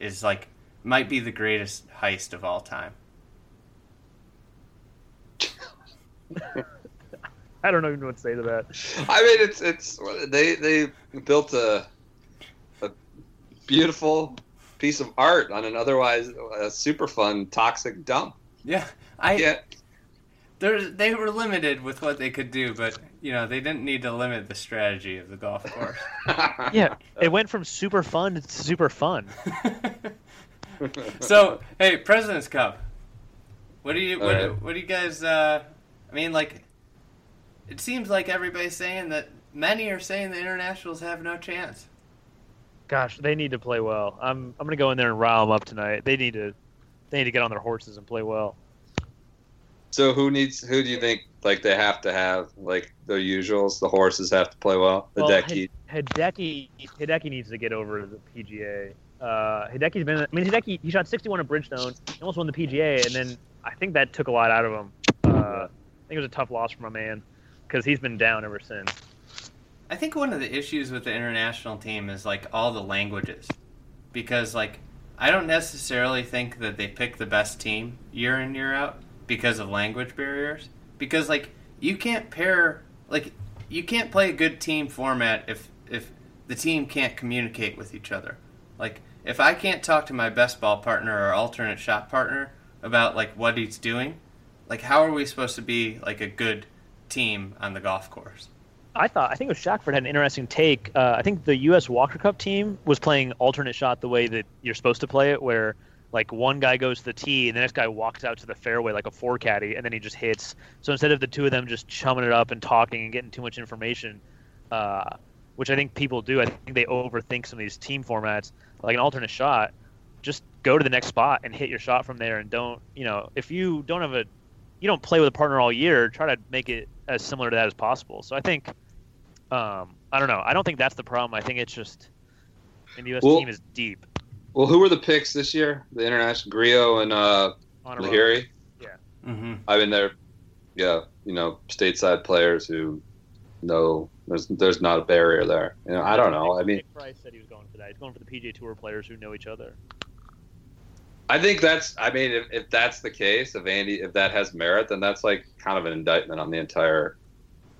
is like might be the greatest heist of all time. *laughs* I don't even know what to say to that. I mean, it's it's they they built a a beautiful piece of art on an otherwise uh, super fun toxic dump. Yeah, I. Yeah, They're, they were limited with what they could do, but you know they didn't need to limit the strategy of the golf course. *laughs* Yeah, it went from super fun to super fun. *laughs* so hey, President's Cup. What do you what, Alright. what do you guys? Uh, I mean, like, it seems like everybody's saying that many are saying the internationals have no chance. Gosh, they need to play well. I'm I'm gonna go in there and rile them up tonight. They need to they need to get on their horses and play well. So who needs? Who do you think like they have to have like the usuals? The horses have to play well. The Well. Hideki Hideki needs to get over the PGA. Uh, Hideki's been. I mean, Hideki he shot 61 at Bridgestone. He almost won the PGA, and then I think that took a lot out of him. Uh, I think it was a tough loss for my man because he's been down ever since. I think one of the issues with the international team is like all the languages, because like I don't necessarily think that they pick the best team year in year out because of language barriers. Because like you can't pair like you can't play a good team format if if the team can't communicate with each other. Like if I can't talk to my best ball partner or alternate shot partner about like what he's doing, like how are we supposed to be like a good team on the golf course? I thought I think it was Shackelford had an interesting take. Uh, I think the U.S. Walker Cup team was playing alternate shot the way that you're supposed to play it, where like one guy goes to the tee and the next guy walks out to the fairway like a fore caddy, and then he just hits. So instead of the two of them just chumming it up and talking and getting too much information, uh, which I think people do, I think they overthink some of these team formats. Like an alternate shot, just go to the next spot and hit your shot from there, and don't you know if you don't have a you don't play with a partner all year, try to make it as similar to that as possible. So I think, um, I don't know. I don't think that's the problem. I think it's just, and the U.S. Well- team is deep. Well, who were the picks this year? The international Grillo and uh, On a roll. Lahiri. Mm-hmm. I mean, they're yeah, you know, stateside players who know there's there's not a barrier there. You know, I don't know. I mean, Nick Price said he was going for that. He's going for the PGA Tour players who know each other. I think that's. I mean, if, if that's the case, if Andy, if that has merit, then that's like kind of an indictment on the entire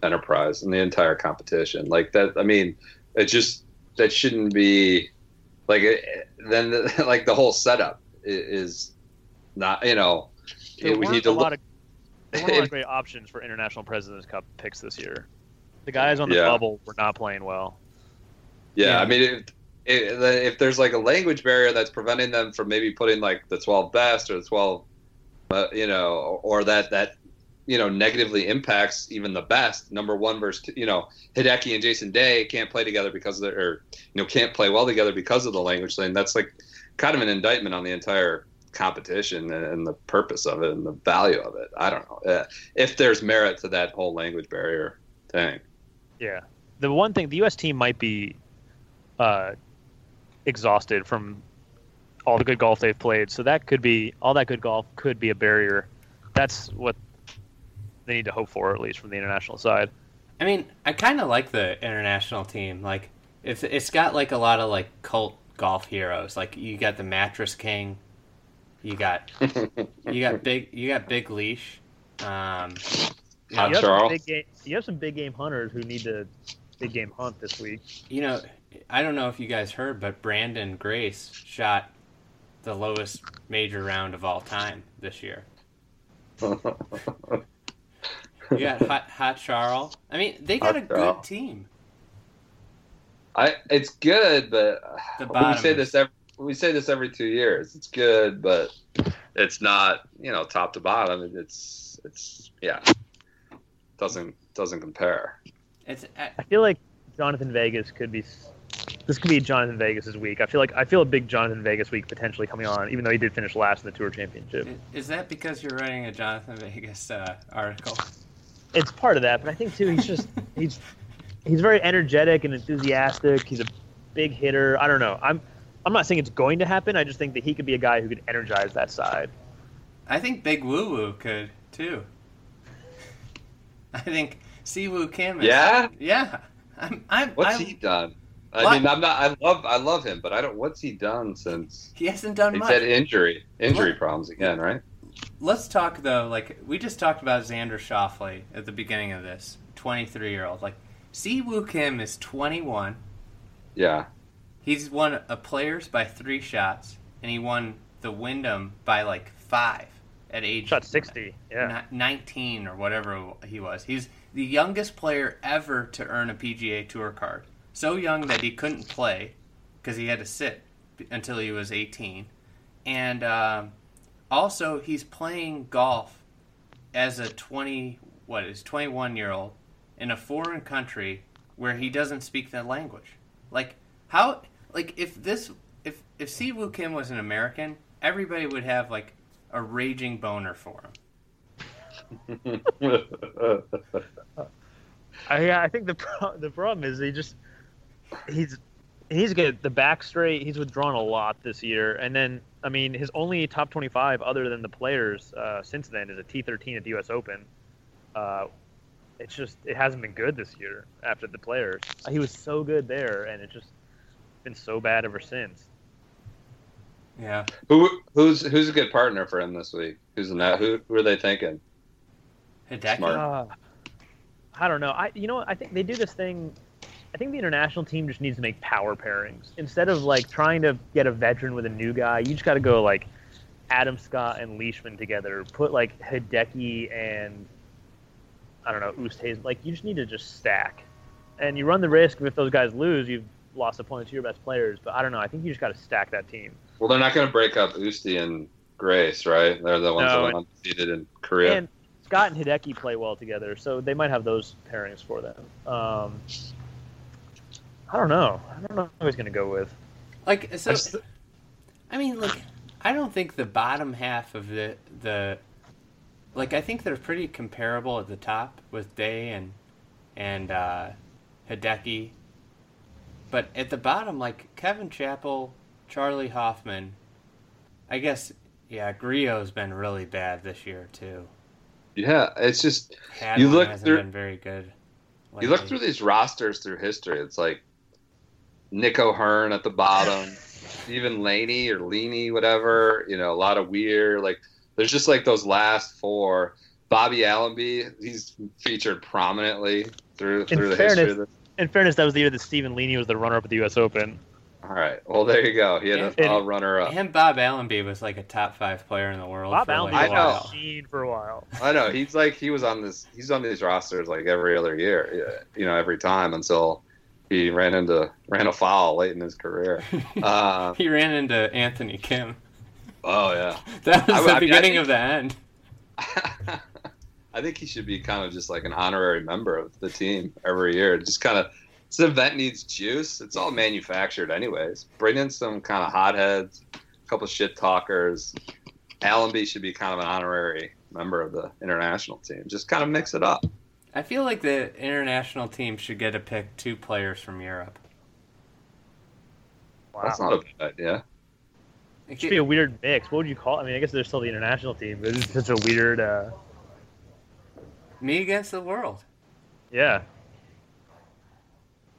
enterprise and the entire competition. Like that. I mean, it just that shouldn't be like it, then the, *laughs* like the whole setup is not. You know, There we need to a lot look. of there weren't a lot of *laughs* great options for International Presidents Cup picks this year. The guys on the Yeah. bubble were not playing well. Yeah, Yeah. I mean, if, if, there's like a language barrier that's preventing them from maybe putting like the 12 best or the 12, uh, you know, or that that you know negatively impacts even the best number one versus you know Hideki and Jason Day can't play together because of their or you know can't play well together because of the language thing. That's like kind of an indictment on the entire competition and, and the purpose of it and the value of it. I don't know uh, if there's merit to that whole language barrier thing. Yeah. The one thing the U.S. team might be uh, exhausted from all the good golf they've played, so that could be all that good golf could be a barrier. That's what they need to hope for, at least from the international side. I mean, I kind of like the international team. Like, it's it's got like a lot of like cult golf heroes. Like, you got the Mattress King, you got *laughs* you got big you got Big Leash. Um, you know, you have Charles. big game. You have some big game hunters who need to big game hunt this week. you know, I don't know if you guys heard, but Branden Grace shot the lowest major round of all time this year. *laughs* You got Hot, Hot Charles. I mean, they got Hot a good team. I it's good, but The we say this every we say this every two years. It's good, but it's not you know top to bottom. It's it's yeah doesn't doesn't compare. It's I, I feel like Jhonattan Vegas could be. This could be Jhonattan Vegas's week. I feel like I feel a big Jhonattan Vegas week potentially coming on, even though he did finish last in the Tour Championship. is that because you're writing a Jhonattan Vegas uh, article? It's part of that, but I think too he's just *laughs* he's he's very energetic and enthusiastic. He's a big hitter. I don't know. I'm I'm not saying it's going to happen. I just think that he could be a guy who could energize that side. I think Big Woo Woo could too. *laughs* I think Si Woo Kim. Is, Yeah, yeah. I'm. I'm. what's I'm, he done? I What? mean, I'm not. I love I love him, but I don't. What's he done since He hasn't done he's much. had injury injury What? problems again, right? Let's talk though. Like we just talked about Xander Schauffele at the beginning of this. 23 year old. Like Si Woo Kim is 21. Yeah, He's won a Players by three shots, and he won the Wyndham by like five at age Shot 60. Yeah. 19 or whatever he was. He's the youngest player ever to earn a PGA Tour card. So young that he couldn't play because he had to sit until he was 18. And um, also, he's playing golf as a 20, what is 21 year old in a foreign country where he doesn't speak the language. Like how? Like if this, if if Si Woo Kim was an American, everybody would have like a raging boner for him. *laughs* I, I think the pro- the problem is he just he's he's get the back straight. He's withdrawn a lot this year, and then I mean his only top twenty five other than the players uh, since then is a T thirteen at the U.S. Open. Uh, it's just it hasn't been good this year after the players. He was so good there, and it just been so bad ever since. Yeah. Who who's who's a good partner for him this week? Who's in that? Who who are they thinking? Hideki. Smart. Uh, I don't know. I you know what? I think they do this thing I think the international team just needs to make power pairings instead of like trying to get a veteran with a new guy. You just got to go like Adam Scott and Leishman together. Put like Hideki and I don't know Oosthuizen. Like you just need to just stack, and you run the risk if those guys lose, you've lost a point to your best players. But I don't know. I think you just got to stack that team. Well, they're not going to break up Usti and Grace, right? They're the ones No, that are undefeated in Korea. And Scott and Hideki play well together, so they might have those pairings for them. Um, I don't know. I don't know who he's going to go with. Like so, I just- I mean, like, I don't think the bottom half of the the, like, I think they're pretty comparable at the top with Day and and uh, Hideki, but at the bottom, like Kevin Chappell, Charley Hoffman, I guess, yeah, Grillo's been really bad this year too. yeah, it's just Hadwin You look hasn't through- been very good. you look through these rosters through history. It's like Nick O'Hern at the bottom, Stephen Laney or Leany, whatever. You know, a lot of weird. Like there's just like those last four. Bobby Allenby, he's featured prominently through through the history of this. In fairness, that was the year that Stephen Leaney was the runner-up at the U.S. Open. All right, well there you go. He had And- a, a runner up. And Bob Allenby was like a top five player in the world. Bob for Allen like I a was know. a machine for a while. I know he's like he was on this. He's on these rosters like every other year. You know, every time until he ran into ran afoul late in his career. *laughs* Uh, He ran into Anthony Kim. oh yeah. *laughs* That was I- the I mean, beginning think- of the end. *laughs* I think he should be kind of just like an honorary member of the team every year. Just kind of, this event needs juice. It's all manufactured, anyways. Bring in some kind of hotheads, a couple shit talkers. Allenby should be kind of an honorary member of the international team. Just kind of mix it up. I feel like the international team should get to pick two players from Europe. Wow. That's not a bad idea. It should be a weird mix. What would you call? I mean, I guess they're still the international team, but it's such a weird. Uh, me against the world. yeah,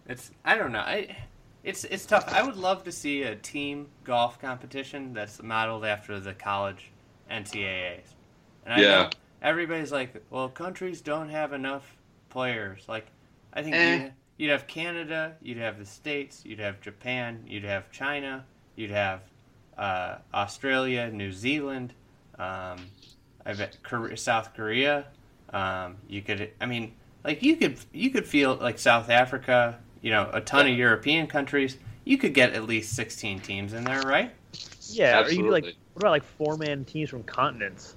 It's I don't know. I it's it's tough. I would love to see a team golf competition that's modeled after the college NCAA's. And I Yeah. know everybody's like, well, countries don't have enough players. Like, I think Eh. you'd, you'd have Canada, you'd have the States, you'd have Japan, you'd have China, you'd have uh, Australia, New Zealand, um, I bet Korea, South Korea. Um, you could, I mean, like you could you could feel like South Africa, you know, a ton of European countries. You could get at least sixteen teams in there, right? yeah. Or you do like Absolutely. what about like four-man teams from continents?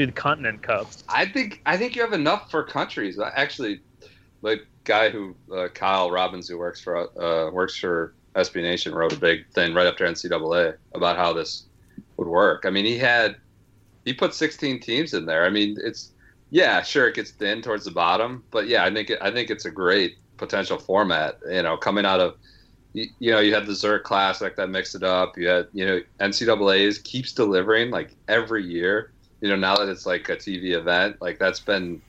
Do the Continent Cup. I think I think you have enough for countries. Actually, the guy who uh, Kyle Robbins, who works for uh, works for SB Nation, wrote a big thing right after NCAA about how this would work. I mean, he had he put 16 teams in there. I mean, it's yeah, sure, it gets thin towards the bottom, but yeah, I think it, I think it's a great potential format. You know, coming out of you, you know, you had the Zurich Classic that mixed it up. You had you know NCAA's keeps delivering like every year you know, now that it's like a TV event, like that's been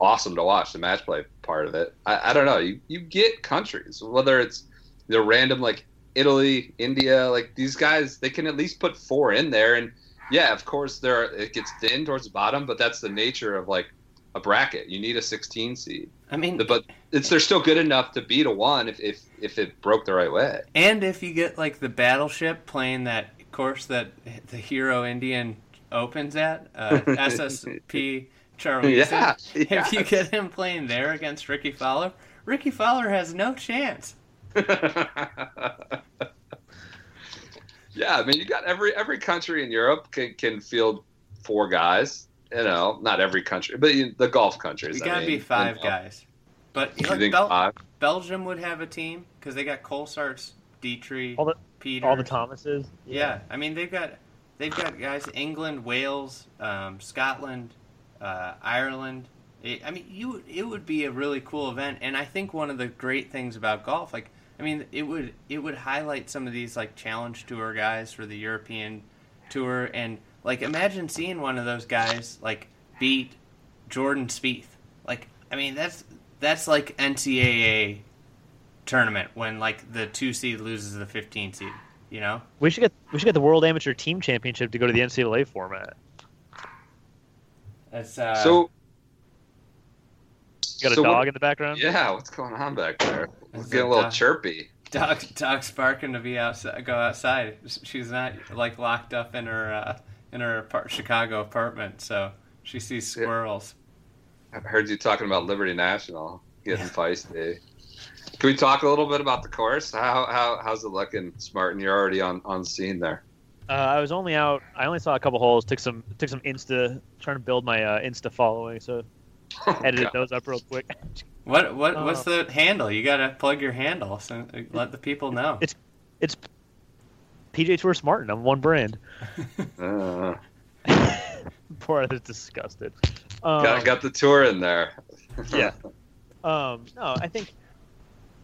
awesome to watch the match play part of it. I, I don't know. You, you get countries, whether it's the random like Italy, India, like these guys, they can at least put four in there. And yeah, of course, there are, it gets thin towards the bottom, but that's the nature of like a bracket. You need a 16 seed, I mean, but it's they're still good enough to beat a one if if, if it broke the right way. and if you get like the battleship playing that course that the Hero Indian opens at uh, *laughs* SSP Charlie. Yeah, If you get him playing there against Rickie Fowler, Rickie Fowler has no chance. *laughs* yeah, I mean, you got every every country in Europe can can field four guys. You know, not every country, but you, the Golf countries. You I gotta mean, be five you know. guys. But You like think Bel- five? Belgium would have a team because they got Colsaerts, Dietrich, All the Peter. all the Thomases. Yeah, I mean they've got they've got guys England, Wales, um, Scotland, uh, Ireland. It, I mean, you it would be a really cool event, and I think one of the great things about golf, like I mean, it would it would highlight some of these like challenge tour guys for the European tour, and like imagine seeing one of those guys like beat Jordan Spieth. Like, I mean, that's that's like NCAA tournament when like the two seed loses the 15 seed. You know. We should get we should get the World Amateur Team Championship to go to the NCAA format. That's uh, so You got a So what- dog in the background. yeah, what's going on back there? It's getting a little Dog- chirpy. Dog, dog's barking to be outside. Go outside. She's not like locked up in her uh, in her apart- Chicago apartment, so she sees squirrels. I've heard you talking about Liberty National getting feisty. Can we talk a little bit about the course? How how how's it looking, Smartin? You're already on on scene there. Uh, I was only out. I only saw a couple holes. Took some took some Insta trying to build my uh, Insta following. So *laughs* edited God. those up real quick. What what Uh, what's the handle? You gotta plug your handle so let the people know. It's- it's PJ Tour Smartin. I'm one brand. Uh, *laughs* Poor others disgusted. Um, got got the tour in there. *laughs* yeah. Um, no, I think,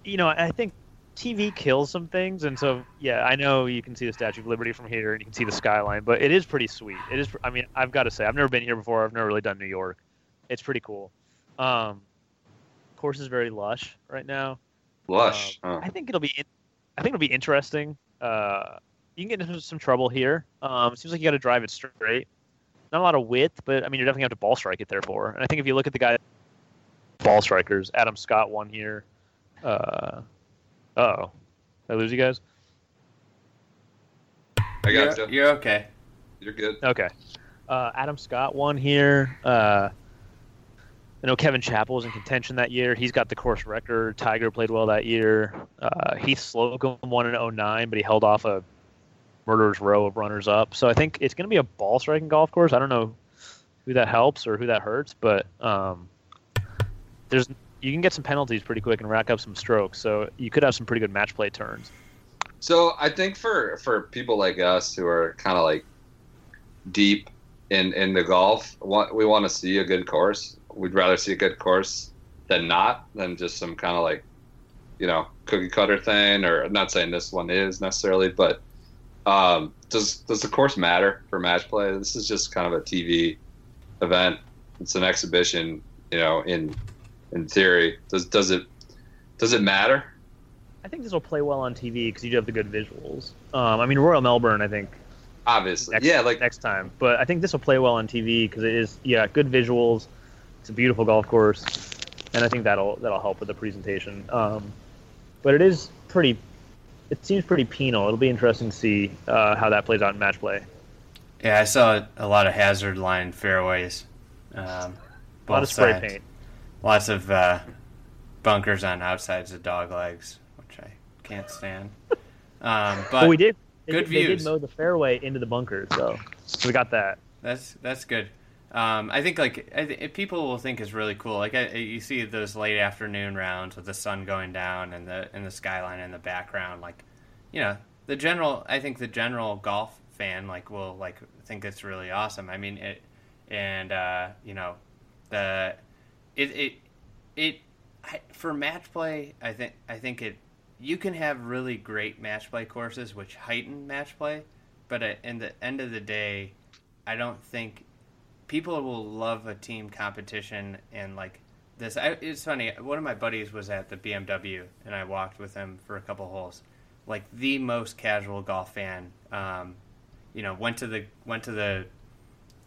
you know, I think TV kills some things, and so yeah, I know you can see the Statue of Liberty from here, and you can see the skyline, but it is pretty sweet. It is. I mean, I've got to say, I've never been here before. I've never really done New York. It's pretty cool. Um, course is very lush right now. Lush. Um. I think it'll be. In, I think it'll be interesting. Uh, you can get into some trouble here. Um, it seems like you got to drive it straight. Not a lot of width, but I mean, you're definitely going to have to ball strike it there for. And I think if you look at the guy, ball strikers, Adam Scott won here. Uh, oh, I lose you guys? I got you're, you. you're okay. You're good. Okay. Uh, Adam Scott won here. Uh, I know Kevin Chappell was in contention that year. He's got the course record. Tiger played well that year. Uh, Heath Slocum won in 09, but he held off a murderer's row of runners up. So I think it's going to be a ball striking golf course. I don't know who that helps or who that hurts, but um, there's you can get some penalties pretty quick and rack up some strokes. So you could have some pretty good match play turns. So I think for for people like us who are kind of like deep in in the golf, we want to see a good course. We'd rather see a good course than not, than just some kind of like you know cookie cutter thing. Or I'm not saying this one is necessarily, but um, does does the course matter for match play? This is just kind of a TV event. It's an exhibition, you know. In in theory, does does it does it matter? I think this will play well on TV because you do have the good visuals. Um, I mean, Royal Melbourne, I think Obviously, next, yeah. Like next time. But I think this will play well on TV because it is yeah good visuals. It's a beautiful golf course, and I think that'll that'll help with the presentation. Um, but it is pretty. It seems pretty penal. It'll be interesting to see uh, how that plays out in match play. Yeah, I saw a lot of hazard line fairways. Um, A lot of spray sides. paint. Lots of uh, bunkers on outsides of dog legs, which I can't stand. Um, *laughs* but But we did. They, good they views. did mow the fairway into the bunkers, so so we got that. That's that's good. Um, I think like I th- people will think is really cool. Like I, you see those late afternoon rounds with the sun going down and the and the skyline in the background. Like, you know, the general. I think the general golf fan like will like think it's really awesome. I mean it, and uh, you know, the it it it I, for match play. I think I think it. You can have really great match play courses which heighten match play, but at in the end of the day, I don't think people will love a team competition and like this. I, it's funny. One of my buddies was at the BMW, and I walked with him for a couple holes. Like the most casual golf fan, um, you know, went to the went to the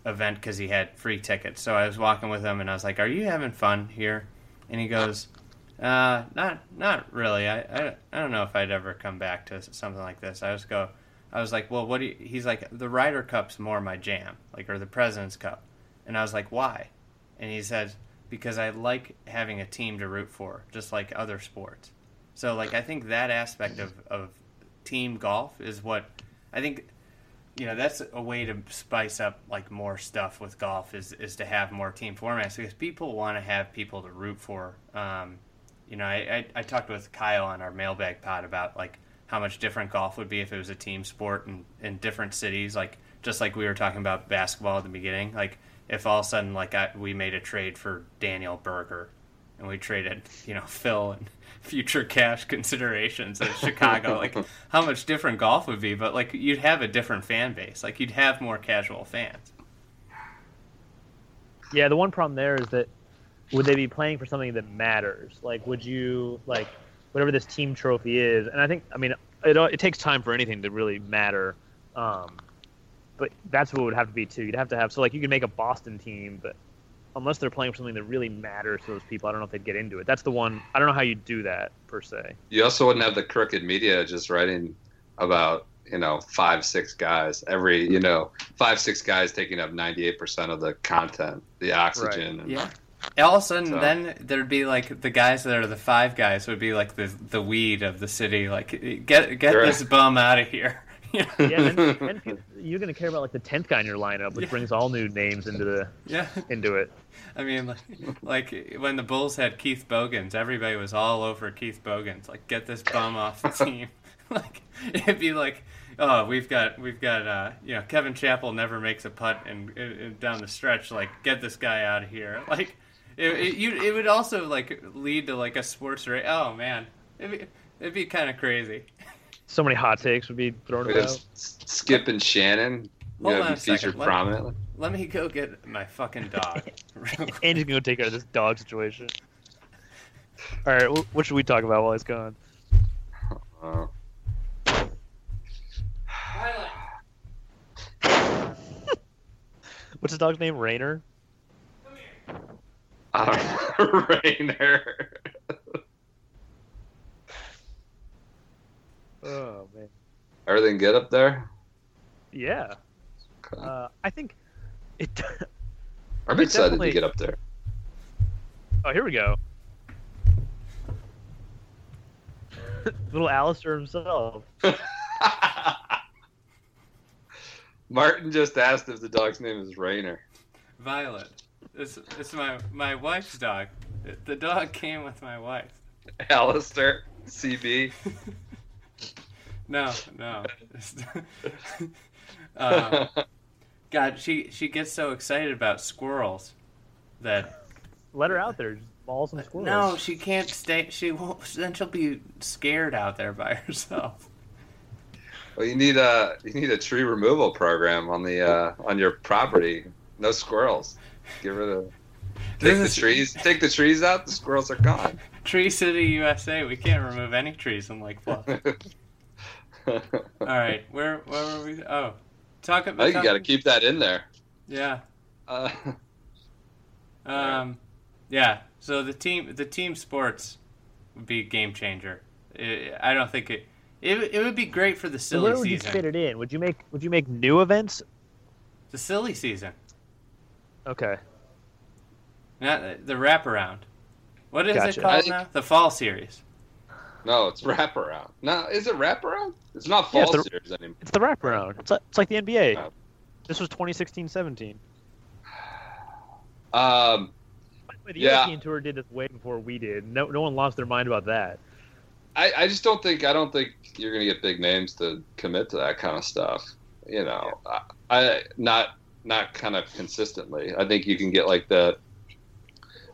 event because he had free tickets. So I was walking with him, and I was like, "Are you having fun here?" And he goes, uh, "Not not really. I, I I don't know if I'd ever come back to something like this." I was go. I was like, well, what do you, he's like, the Ryder Cup's more my jam, like, or the President's Cup. And I was like, why? And he said, because I like having a team to root for, just like other sports. So, like, I think that aspect of, of team golf is what I think, you know, that's a way to spice up, like, more stuff with golf is, is to have more team formats because people want to have people to root for. Um, you know, I, I, I talked with Kyle on our mailbag pod about, like, how much different golf would be if it was a team sport in, in different cities. Like just like we were talking about basketball at the beginning. Like if all of a sudden like I, we made a trade for Daniel Berger, and we traded you know *laughs* Phil and future cash considerations of Chicago. like *laughs* how much different golf would be, but like you'd have a different fan base. Like you'd have more casual fans. Yeah, the one problem there is that would they be playing for something that matters? Like, would you like whatever this team trophy is? And I think, I mean, it it takes time for anything to really matter. Um, but that's what it would have to be too. You'd have to have so like you could make a Boston team, but unless they're playing for something that really matters to those people. I don't know if they'd get into it. That's the one. I don't know how you do that per se. You also wouldn't have the crooked media just writing about you know five six guys every you mm-hmm. know five six guys taking up 98% of the content the oxygen and Yeah. All of a sudden, So- then there'd be like the guys that are the five guys would be like the the weed of the city. Like, get get Right. this bum out of here. *laughs* Yeah, people, you're going to care about like the tenth guy in your lineup, which Yeah. brings all new names into the *laughs* yeah. into it. I mean, like, like when the Bulls had Keith Bogans, everybody was all over Keith Bogans. Like, get this bum off the *laughs* team. like, it'd be like, oh, we've got, we've got, uh, you know, Kevin Chappell never makes a putt and, and down the stretch. Like, get this guy out of here. Like, it, it, you, it would also like lead to like a sports rate. Oh man, it'd be, it'd be kind of crazy. So many hot takes would be thrown We about. Skip and Shannon you know, on be a second, featured let- prominently Let me go get my fucking dog. *laughs* real quick. Andy's gonna go take care of this dog situation. All right, wh- what should we talk about while he's gone? Uh, *laughs* What's his dog's name? Rainer. I don't know. *laughs* Rainer. Oh man. everything good up there Yeah. Okay. Uh, I think it. i'm it excited definitely- to get up there Oh, here we go. *laughs* Little Alistair himself. *laughs* martin just asked if the dog's name is Rainer. Violet. It's, it's my, my wife's dog. The dog came with my wife. Alistair, CB. *laughs* No, no. *laughs* um, God, she she gets so excited about squirrels that Let her out there. Just ball some squirrels. no, she can't stay. She won't. Then she'll be scared out there by *laughs* herself. Well, you need a you need a tree removal program on the uh, on your property. No squirrels. Get rid of take the This is- trees. Take the trees out. The squirrels are gone. Tree City, USA. We can't remove any trees in Lake Bluff. *laughs* All right, where where were we? Oh, talk about. I think you got to keep that in there. Yeah. Uh, *laughs* Um, yeah. So the team, the team sports, would be a game changer. I I don't think it. It, it would be great for the So silly where would you fit it in? Would you make Would you make new events? The silly season, Okay. not the wraparound. What is Gotcha. it called I now? The fall series. No, it's wraparound. No, is it wraparound? It's not Yeah, it's the- series anymore. It's the wraparound. It's like, it's like the NBA. Oh. This was 2016-17. Um, But the Yeah. European Tour did this way before we did. No, no one lost their mind about that. I, I just don't think I don't think you're gonna get big names to commit to that kind of stuff. You know, I, I not not kind of consistently. I think you can get like the.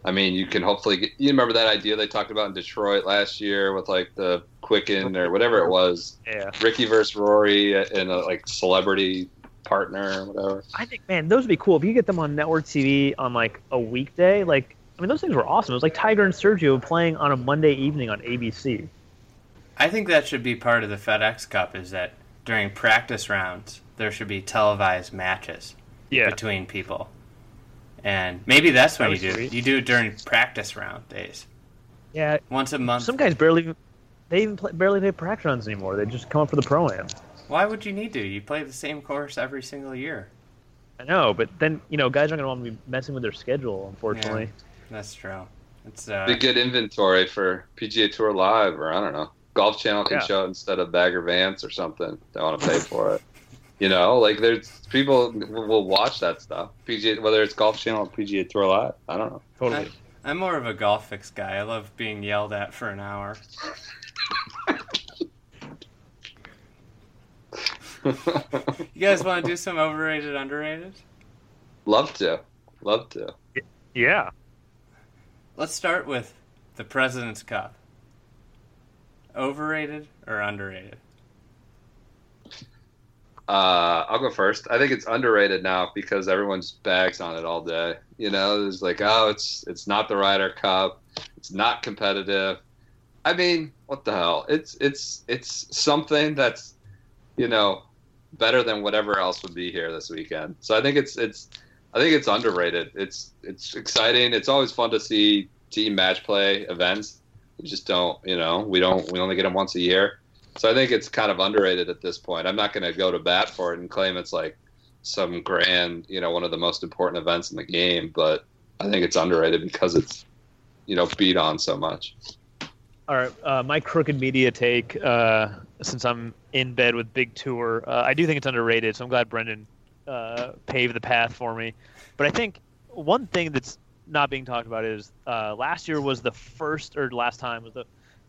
I mean, you can hopefully get. You remember that idea they talked about in Detroit last year with like the Quicken or whatever it was, Yeah. Rickie versus Rory and a like celebrity partner or whatever. I think, man, those would be cool if you get them on network TV on like a weekday. Like, I mean, those things were awesome. It was like Tiger and Sergio playing on a Monday evening on ABC. I think that should be part of the FedEx Cup. Is that during practice rounds there should be televised matches Yeah. between people, and maybe that's what That you do. sweet. You do it during practice round days, Yeah. once a month. Some guys barely, they even play, barely play practice rounds anymore. They just come up for the pro am. Why would you need to? You play the same course every single year. I know, but then you know, guys aren't gonna want to be messing with their schedule. Unfortunately. That's true. It's uh, Be good inventory for PGA Tour Live or I don't know. Golf Channel can Yeah. show it instead of Bagger Vance or something. They want to pay for it. You know, like there's people will will watch that stuff. PGA whether it's Golf Channel or PGA Tour Live. I don't know. Totally. I'm more of a golf fix guy. I love being yelled at for an hour. *laughs* You guys want to do some overrated, underrated? Love to. Love to. Yeah. Let's start with the President's Cup. Overrated or underrated? Uh, I'll go first. I think it's underrated now because everyone's bags on it all day. You know, it's like, oh, it's it's not the Ryder Cup. It's not competitive. I mean, what the hell? It's it's it's something that's, you know, better than whatever else would be here this weekend. So I think it's it's I think it's underrated. It's it's exciting. It's always fun to see team match play events. We just don't, you know, we don't. We only get them once a year. So I think it's kind of underrated at this point. I'm not going to go to bat for it and claim it's like some grand, you know, one of the most important events in the game, but I think it's underrated because it's, you know, beat on so much. All right, uh, my crooked media take, uh, since I'm in bed with Big Tour, uh, I do think it's underrated. So I'm glad Brendan uh, paved the path for me. But I think one thing that's not being talked about is uh, last year was the first or last time was the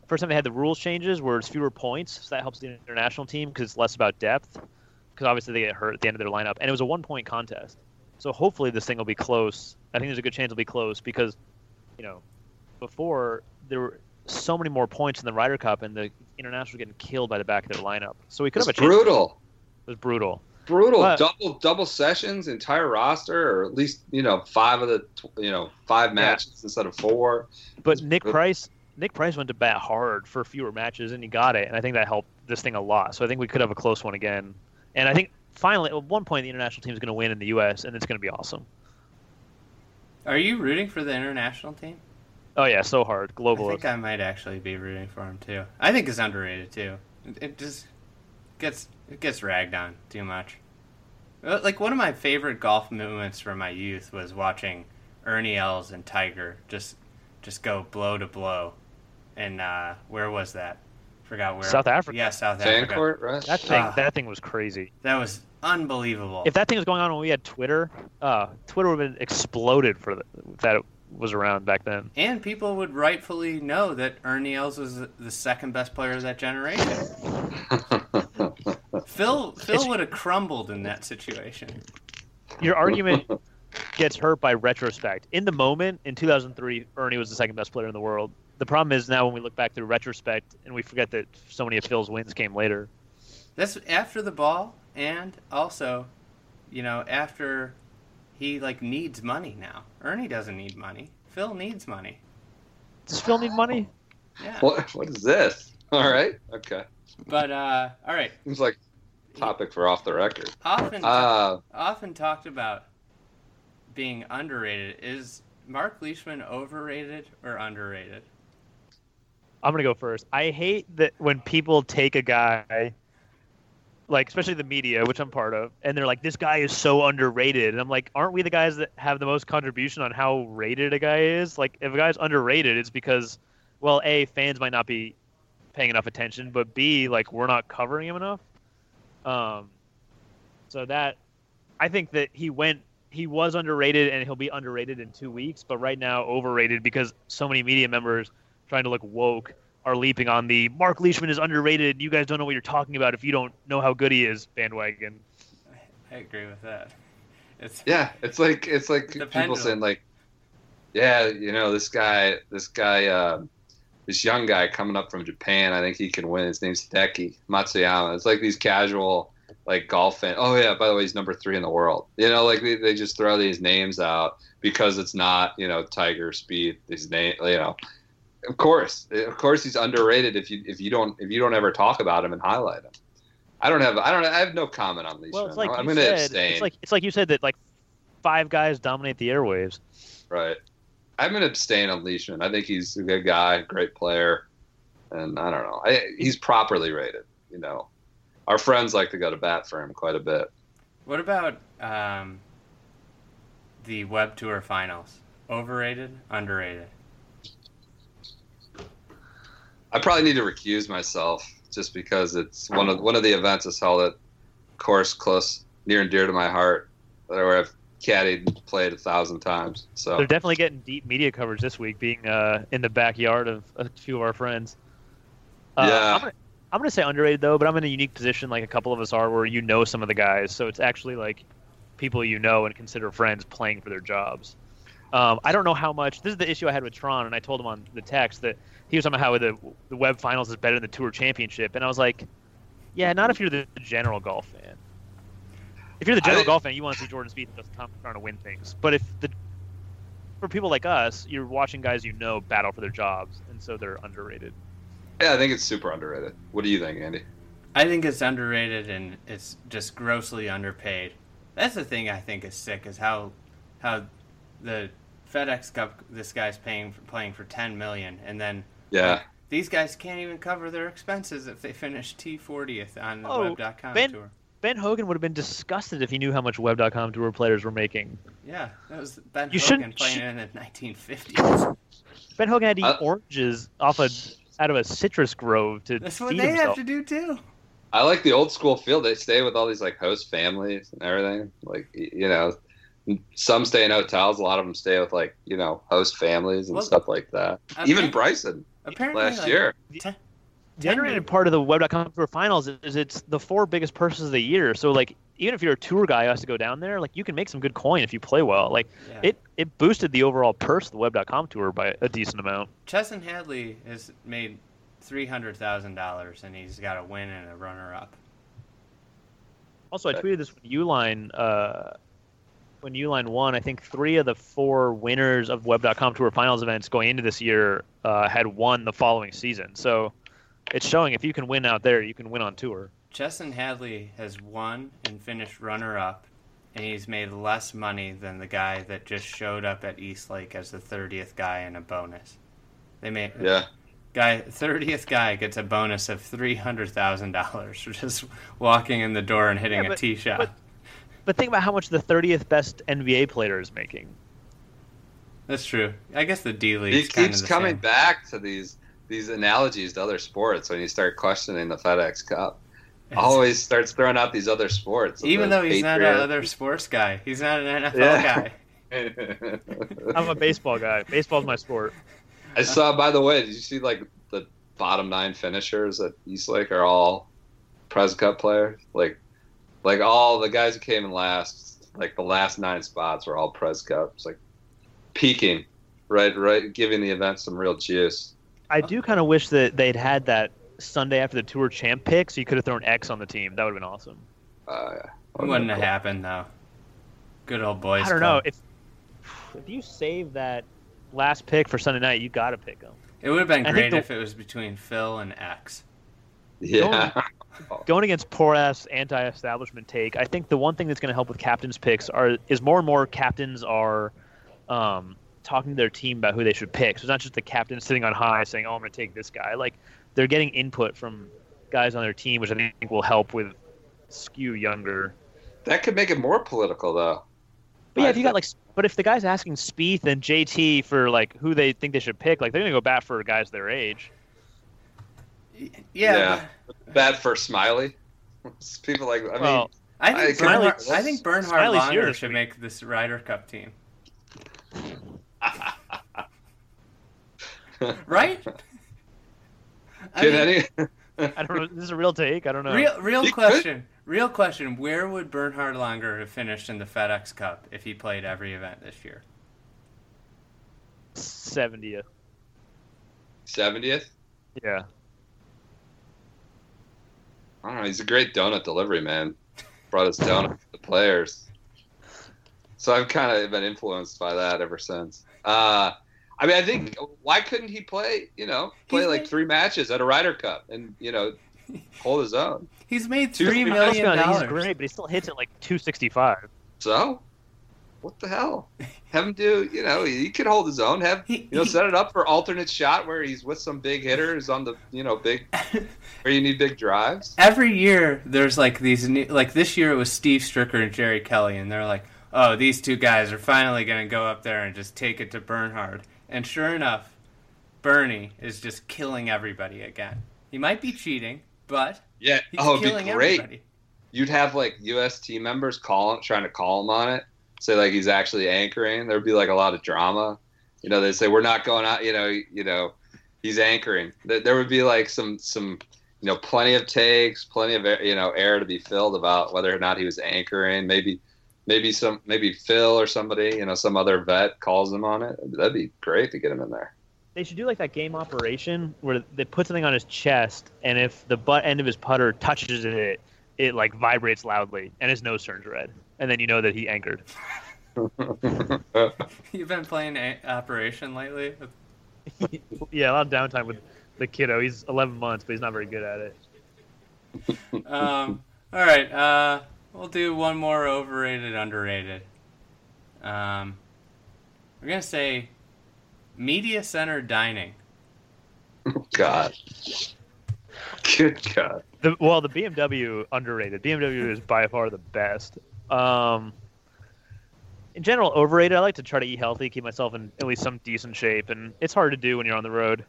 first time they had the rules changes where it's fewer points, so that helps the international team because it's less about depth. Because obviously they get hurt at the end of their lineup, and it was a one-point contest. So hopefully this thing will be close. I think there's a good chance it'll be close because, you know, before there were so many more points in the Ryder Cup, and the international getting killed by the back of their lineup. So we could It's have a chance. brutal. It was brutal. brutal But- double double sessions entire roster or at least you know five of the you know five matches instead of four But Nick good. Price, Nick Price went to bat hard for fewer matches, and he got it. And I think that helped this thing a lot. So I think we could have a close one again. And I think finally, at one point, the international team is going to win in the U.S., and it's going to be awesome. Are you rooting for the international team? Oh yeah, so hard, Global. I think I might actually be rooting for him too. I think it's underrated too. It, just gets it gets ragged on too much. Like one of my favorite golf moments from my youth was watching Ernie Els and Tiger just just go blow to blow. And uh, where was that? Forgot where. South Africa. Yeah, South Africa. Fancourt, right That thing, Ah. that thing was crazy. That was unbelievable. If that thing was going on when we had Twitter, uh, Twitter would have been exploded for the, if that was around back then. and people would rightfully know that Ernie Els was the- the second best player of that generation. *laughs* Phil Phil It's- would have crumbled in that situation. Your argument gets hurt by retrospect. In the moment, in 2003, Ernie was the second best player in the world. The problem is now when we look back through retrospect and we forget that so many of Phil's wins came later. That's after the ball, and also, you know, after he like needs money now. Ernie doesn't need money. Phil needs money. Does Phil need money? Yeah. what what is this all right okay But uh, all right. seems like topic for off the record Often, uh often talked about being underrated. Is Mark Leishman overrated or underrated? I'm gonna go first. I hate that when people take a guy, like especially the media, which I'm part of, and they're like, "This guy is so underrated," and I'm like, "Aren't we the guys that have the most contribution on how rated a guy is? Like, if a guy's underrated, it's because, well, a fans might not be paying enough attention, but b like we're not covering him enough. Um, so that I think that he went. He was underrated, and he'll be underrated in two weeks. But right now, overrated because so many media members trying to look woke are leaping on the Mark Leishman is underrated. You guys don't know what you're talking about if you don't know how good he is bandwagon. I agree with that. It's yeah it's like it's like The people pendulum. saying like yeah you know this guy this guy uh this young guy coming up from japan i think he can win his name's hideki matsuyama it's like these casual like golf fan oh yeah by the way he's number three in the world you know like they, they just throw these names out because it's not you know tiger speed these name you know of course of course he's underrated if you if you don't if you don't ever talk about him and highlight him i don't have i don't i have no comment on these Well, it's like i'm gonna said. abstain It's like it's like you said that like five guys dominate the airwaves. Right. I'm gonna abstain on Leishman. I think he's a good guy, great player, and I don't know. I, he's properly rated. You know, our friends like to go to bat for him quite a bit. What about um, the Web Tour Finals? Overrated, underrated? I probably need to recuse myself just because it's one of one of the events is held at course close near and dear to my heart, where I've caddied and played a thousand times. So They're definitely getting deep media coverage this week, being uh, in the backyard of a few of our friends. Uh, Yeah. I'm gonna, I'm gonna say underrated though, but I'm in a unique position, like a couple of us are, where you know some of the guys, so it's actually like people you know and consider friends playing for their jobs. Um, I don't know how much. This is the issue I had with Tron, and I told him on the text that he was talking about how the the Web Finals is better than the Tour Championship, and I was like, yeah, not if you're the general golf fan. If you're the general think- golf fan, you want to see Jordan Spieth and Justin Thomas trying to win things. But if the for people like us, you're watching guys you know battle for their jobs, and so they're underrated. yeah, I think it's super underrated. What do you think, Andy? I think it's underrated and it's just grossly underpaid. That's the thing I think is sick is how how the FedEx Cup this guy's paying for playing for ten million, and then Yeah. these guys can't even cover their expenses if they finish T fortieth on the Oh, Web.com Ben- tour. Ben Hogan would have been disgusted if he knew how much Web.com tour players were making. Yeah, that was Ben You Hogan shouldn't- playing in the nineteen fifties. *laughs* Ben Hogan had to eat Uh, oranges off a out of a citrus grove to That's what feed they himself. have to do too. I like the old school feel. They stay with all these like host families and everything. Like you know, some stay in hotels. A lot of them stay with like you know host families and Well, stuff like that. okay. Even Bryson Apparently, last like, year. ten- The 10 underrated part of the Web.com Tour Finals is it's the four biggest purses of the year. So like even if you're a tour guy who has to go down there, like you can make some good coin if you play well. Like yeah. it it boosted the overall purse of the Web.com Tour by a decent amount. Chesson Hadley has made three hundred thousand dollars, and he's got a win and a runner-up. Also, I tweeted this when Uihlein uh, when Uihlein won. I think three of the four winners of Web.com Tour Finals events going into this year uh, had won the following season. So it's showing if you can win out there, you can win on tour. Chesson Hadley has won and finished runner-up, and he's made less money than the guy that just showed up at East Lake as the thirtieth guy and a bonus. They made Yeah. guy thirtieth guy gets a bonus of three hundred thousand dollars for just walking in the door and hitting Yeah, a tee shot. But- But think about how much the 30th best NBA player is making. That's true. I guess the D League. He keeps coming back to these these analogies to other sports when you start questioning the FedEx Cup. Always starts throwing out these other sports. Even though he's not Patriots. another sports guy, he's not an *laughs* NFL Yeah. guy. *laughs* I'm a baseball guy. Baseball's my sport. I saw. By the way, did you see like the bottom nine finishers at East Lake are all Pres Cup players? Like, like all the guys who came in last, like the last nine spots were all Pres Cups. Like peaking, right, right, giving the event some real juice. I do kind of wish that they'd had that Sunday after the tour champ pick, so you could have thrown X on the team. That would have been awesome. Uh, It wouldn't have happened though. Good old boys. I don't know if if you save that last pick for Sunday night, you got to pick them. It would have been I great think the- if it was between Phil and X. Yeah, *laughs* Going against poor ass anti-establishment take, I think the one thing that's going to help with captains picks are is more and more captains are um, talking to their team about who they should pick. So it's not just the captain sitting on high saying, "Oh, I'm going to take this guy." Like they're getting input from guys on their team, which I think will help with skew younger. that could make it more political though. But yeah, if you got like, but if the guy's asking Spieth and JT for like who they think they should pick, like they're gonna go bat for guys their age. Yeah, Yeah. but Bad for Smiley. *laughs* People like I mean, well, I think I- Bernhard, Smiley's- I think Bernhard Smiley's Langer this should week. make this Ryder Cup team. *laughs* Right? I can mean, any? I don't know. This is a real take. I don't know. real, real He could. question. Real question. Where would Bernhard Langer have finished in the FedEx Cup if he played every event this year? 70th. Seventieth. Yeah. I don't know. He's a great donut delivery man. Brought us donut to the players. So I've kind of been influenced by that ever since. Uh, I mean, I think why couldn't he play? You know, play He's like made- three matches at a Ryder Cup and you know hold his own. He's made Two- three Let's be Let's be million honest, He's great, but he still hits it like 265. So what the hell? Have him do. You know, he could hold his own. Have you know set it up for alternate shot where he's with some big hitters on the you know big *laughs* where you need big drives. every year there's like these new, like this year it was Steve Stricker and Jerry Kelly and they're like, "Oh, these two guys are finally going to go up there and just take it to Bernhard." And sure enough, Bernie is just killing everybody again. He might be cheating, but Yeah. he's oh, it'd killing be great. everybody. you'd have like U.S. team members calling, trying to call him on it, say like he's actually anchoring. There'd be like a lot of drama. You know, they say we're not going out. You know, you know, he's anchoring. There there would be like some some you know plenty of takes, plenty of you know air to be filled about whether or not he was anchoring. Maybe maybe some maybe Phil or somebody you know some other vet calls him on it. That'd be great to get him in there. They should do like that game operation where they put something on his chest, and if the butt end of his putter touches it, it like vibrates loudly, and his nose turns red, and then you know that he anchored. *laughs* *laughs* You've been playing a- Operation lately? *laughs* yeah, a lot of downtime with the kiddo. He's 11 months, but he's not very good at it. Um, all right, uh, we'll do one more overrated, underrated. Um, we're gonna say media center dining. God. Good God. The, well, the BMW underrated. BMW is by far the best. Um, in general, overrated. I like to try to eat healthy, keep myself in at least some decent shape, and it's hard to do when you're on the road.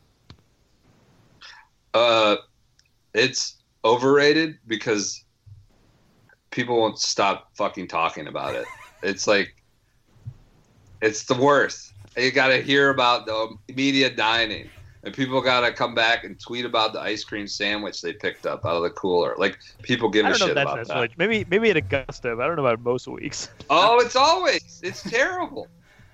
Uh, it's overrated because people won't stop fucking talking about it. *laughs* It's like, it's the worst. You got to hear about the media dining, and people got to come back and tweet about the ice cream sandwich they picked up out of the cooler. Like people give I a don't know if shit that's about necessarily. that. Maybe maybe at Augusta, but I don't know about most weeks. *laughs* Oh, it's always it's terrible.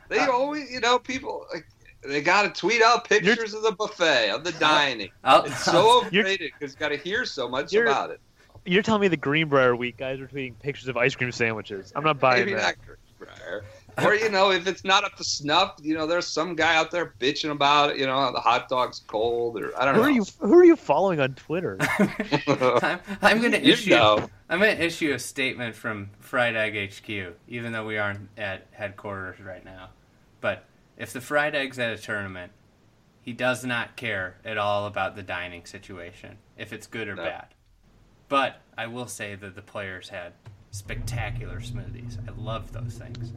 They Uh, always, you know, people like they got to tweet out pictures of the buffet of the *laughs* dining. I'll, It's so *laughs* You're- overrated because you got to hear so much about it. You're telling me the Greenbrier week guys are tweeting pictures of ice cream sandwiches? I'm not buying Maybe that. not Greenbrier. Or you know, if it's not up to snuff, you know, there's some guy out there bitching about it. You know, the hot dog's cold, or I don't Who know. are you? Who are you following on Twitter? *laughs* I'm, I'm gonna You issue. know. I'm gonna issue a statement from Fried Egg HQ, even though we aren't at headquarters right now. But if the Fried Egg's at a tournament, he does not care at all about the dining situation, if it's good or No. bad. But I will say that the players had spectacular smoothies. I love those things.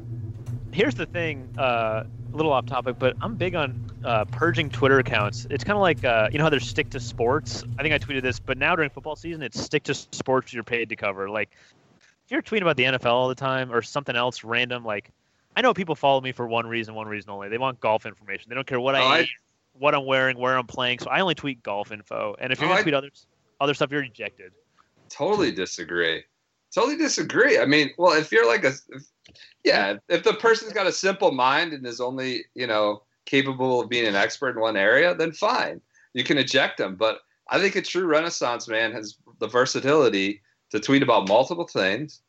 Here's the thing, uh, a little off topic, but I'm big on uh, purging Twitter accounts. It's kind of like uh, you know how there's stick to sports. I think I tweeted this, but now during football season, it's stick to sports you're paid to cover. Like if you're tweeting about the NFL all the time or something else random, like I know people follow me for one reason, one reason only. They want golf information. They don't care what I, Oh, I- ate, what I'm wearing, where I'm playing. So I only tweet golf info. And if you're Oh, gonna I- tweet others, other stuff, you're ejected. totally disagree. Totally disagree. I mean, well, if you're like a, if, yeah, if the person's got a simple mind and is only, you know, capable of being an expert in one area, then fine, you can eject them. But I think a true Renaissance man has the versatility to tweet about multiple things.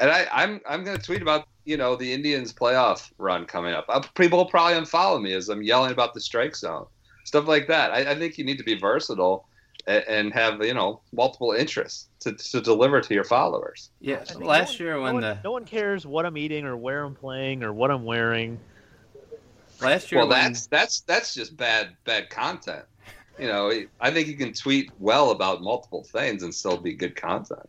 And I, I'm I'm going to tweet about you know the Indians playoff run coming up. Uh, people will probably unfollow me as I'm yelling about the strike zone, stuff like that. I, I think you need to be versatile and have you know multiple interests to, to deliver to your followers. Yeah, last no year one, when no the one, no one cares what I'm eating or where I'm playing or what I'm wearing. last year Well, when, that's that's that's just bad bad content. You know, I think you can tweet well about multiple things and still be good content.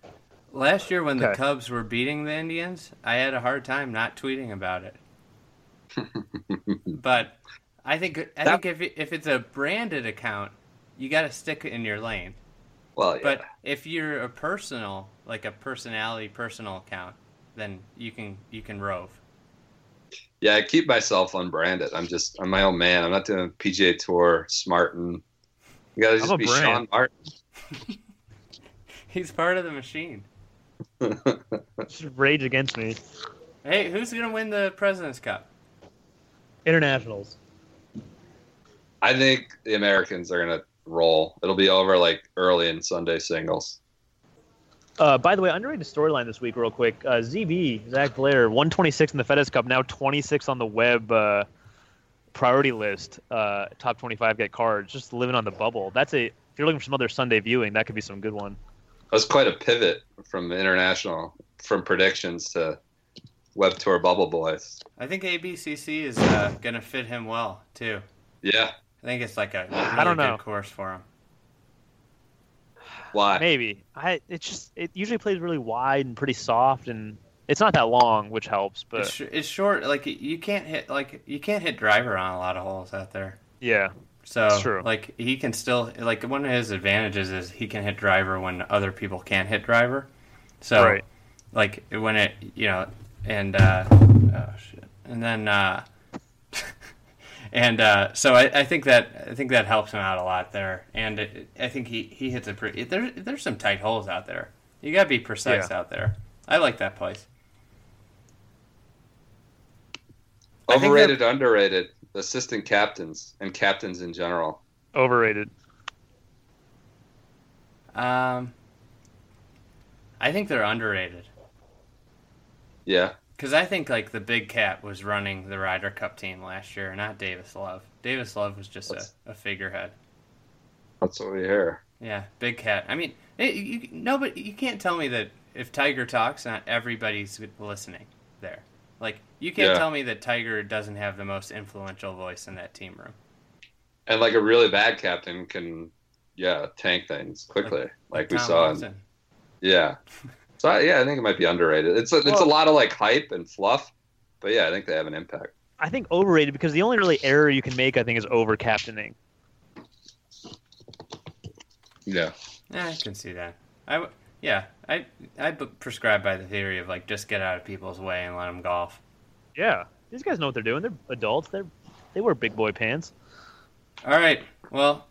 last year when the Cubs were beating the Indians, I had a hard time not tweeting about it. *laughs* But I think I That- think if it, if it's a branded account, you got to stick in your lane. Well, yeah. But if you're a personal, like a personality personal account, then you can you can rove. yeah, I keep myself unbranded. I'm just I'm my own man. I'm not doing PGA Tour, Smartin. You gotta just be brand. Sean Martin. *laughs* He's part of the machine. *laughs* Just rage against me. Hey, who's gonna win the President's Cup? Internationals. I think the Americans are gonna roll. It'll be over like early in Sunday singles. Uh, by the way, underrated storyline this week, real quick. Uh, ZB Zac Blair, 126 in the FedEx Cup, now 26 on the web uh, priority list. Uh, top 25 get cards, just living on the bubble. That's a. If you're looking for some other Sunday viewing, that could be some good one. That was quite a pivot from international, from predictions to Web Tour Bubble Boys. I think ABCC is uh, gonna fit him well too. Yeah, I think it's like a really *sighs* I don't know. good course for him. why? Maybe. I. It's just. It usually plays really wide and pretty soft, and it's not that long, which helps. But It's, sh- it's short. Like you can't hit like you can't hit driver on a lot of holes out there. yeah, So It's true. like he can still like one of his advantages is he can hit driver when other people can't hit driver. So Right. like when it you know and uh, oh shit and then uh, and uh, so I, I think that I think that helps him out a lot there and it, I think he he hits a pretty there there's some tight holes out there. You gotta be precise Yeah. out there. I like that place. I think Overrated, underrated, assistant captains and captains in general. overrated. Um, I think they're underrated. Yeah, Because I think like the Big Cat was running the Ryder Cup team last year, not Davis Love. Davis Love was just a, That's- a figurehead. that's we hear. Yeah, Big Cat. I mean, it, you, no, but you can't tell me that if Tiger talks, not everybody's listening there. Like you can't Yeah. tell me that Tiger doesn't have the most influential voice in that team room. And like a really bad captain can, yeah, tank things quickly, like, we saw. In, yeah. *laughs* So I- yeah, I think it might be underrated. It's a, it's a lot of like hype and fluff, but yeah, I think they have an impact. I think overrated because the only really error you can make, I think, is over captaining. Yeah. Yeah, I can see that. I w- yeah, I I prescribe by the theory of like just get out of people's way and let them golf. Yeah, these guys know what they're doing. They're adults. They're they wear big boy pants. All right, well,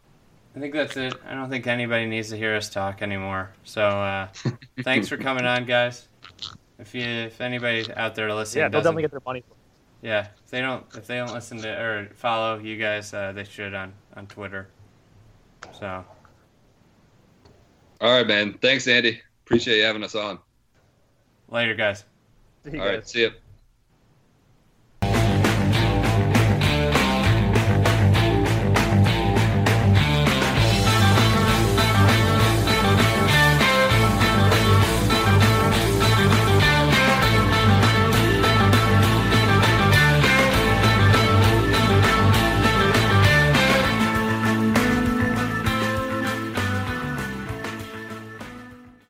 I think that's it. I don't think anybody needs to hear us talk anymore. So uh, *laughs* thanks for coming on, guys. If you if anybody out there listening, Yeah, they'll definitely get their money. yeah, if they don't if they don't listen to or follow you guys, uh, they should on on Twitter. So All right, man. Thanks, Andy. Appreciate you having us on. later, guys. See you All guys. right. See you.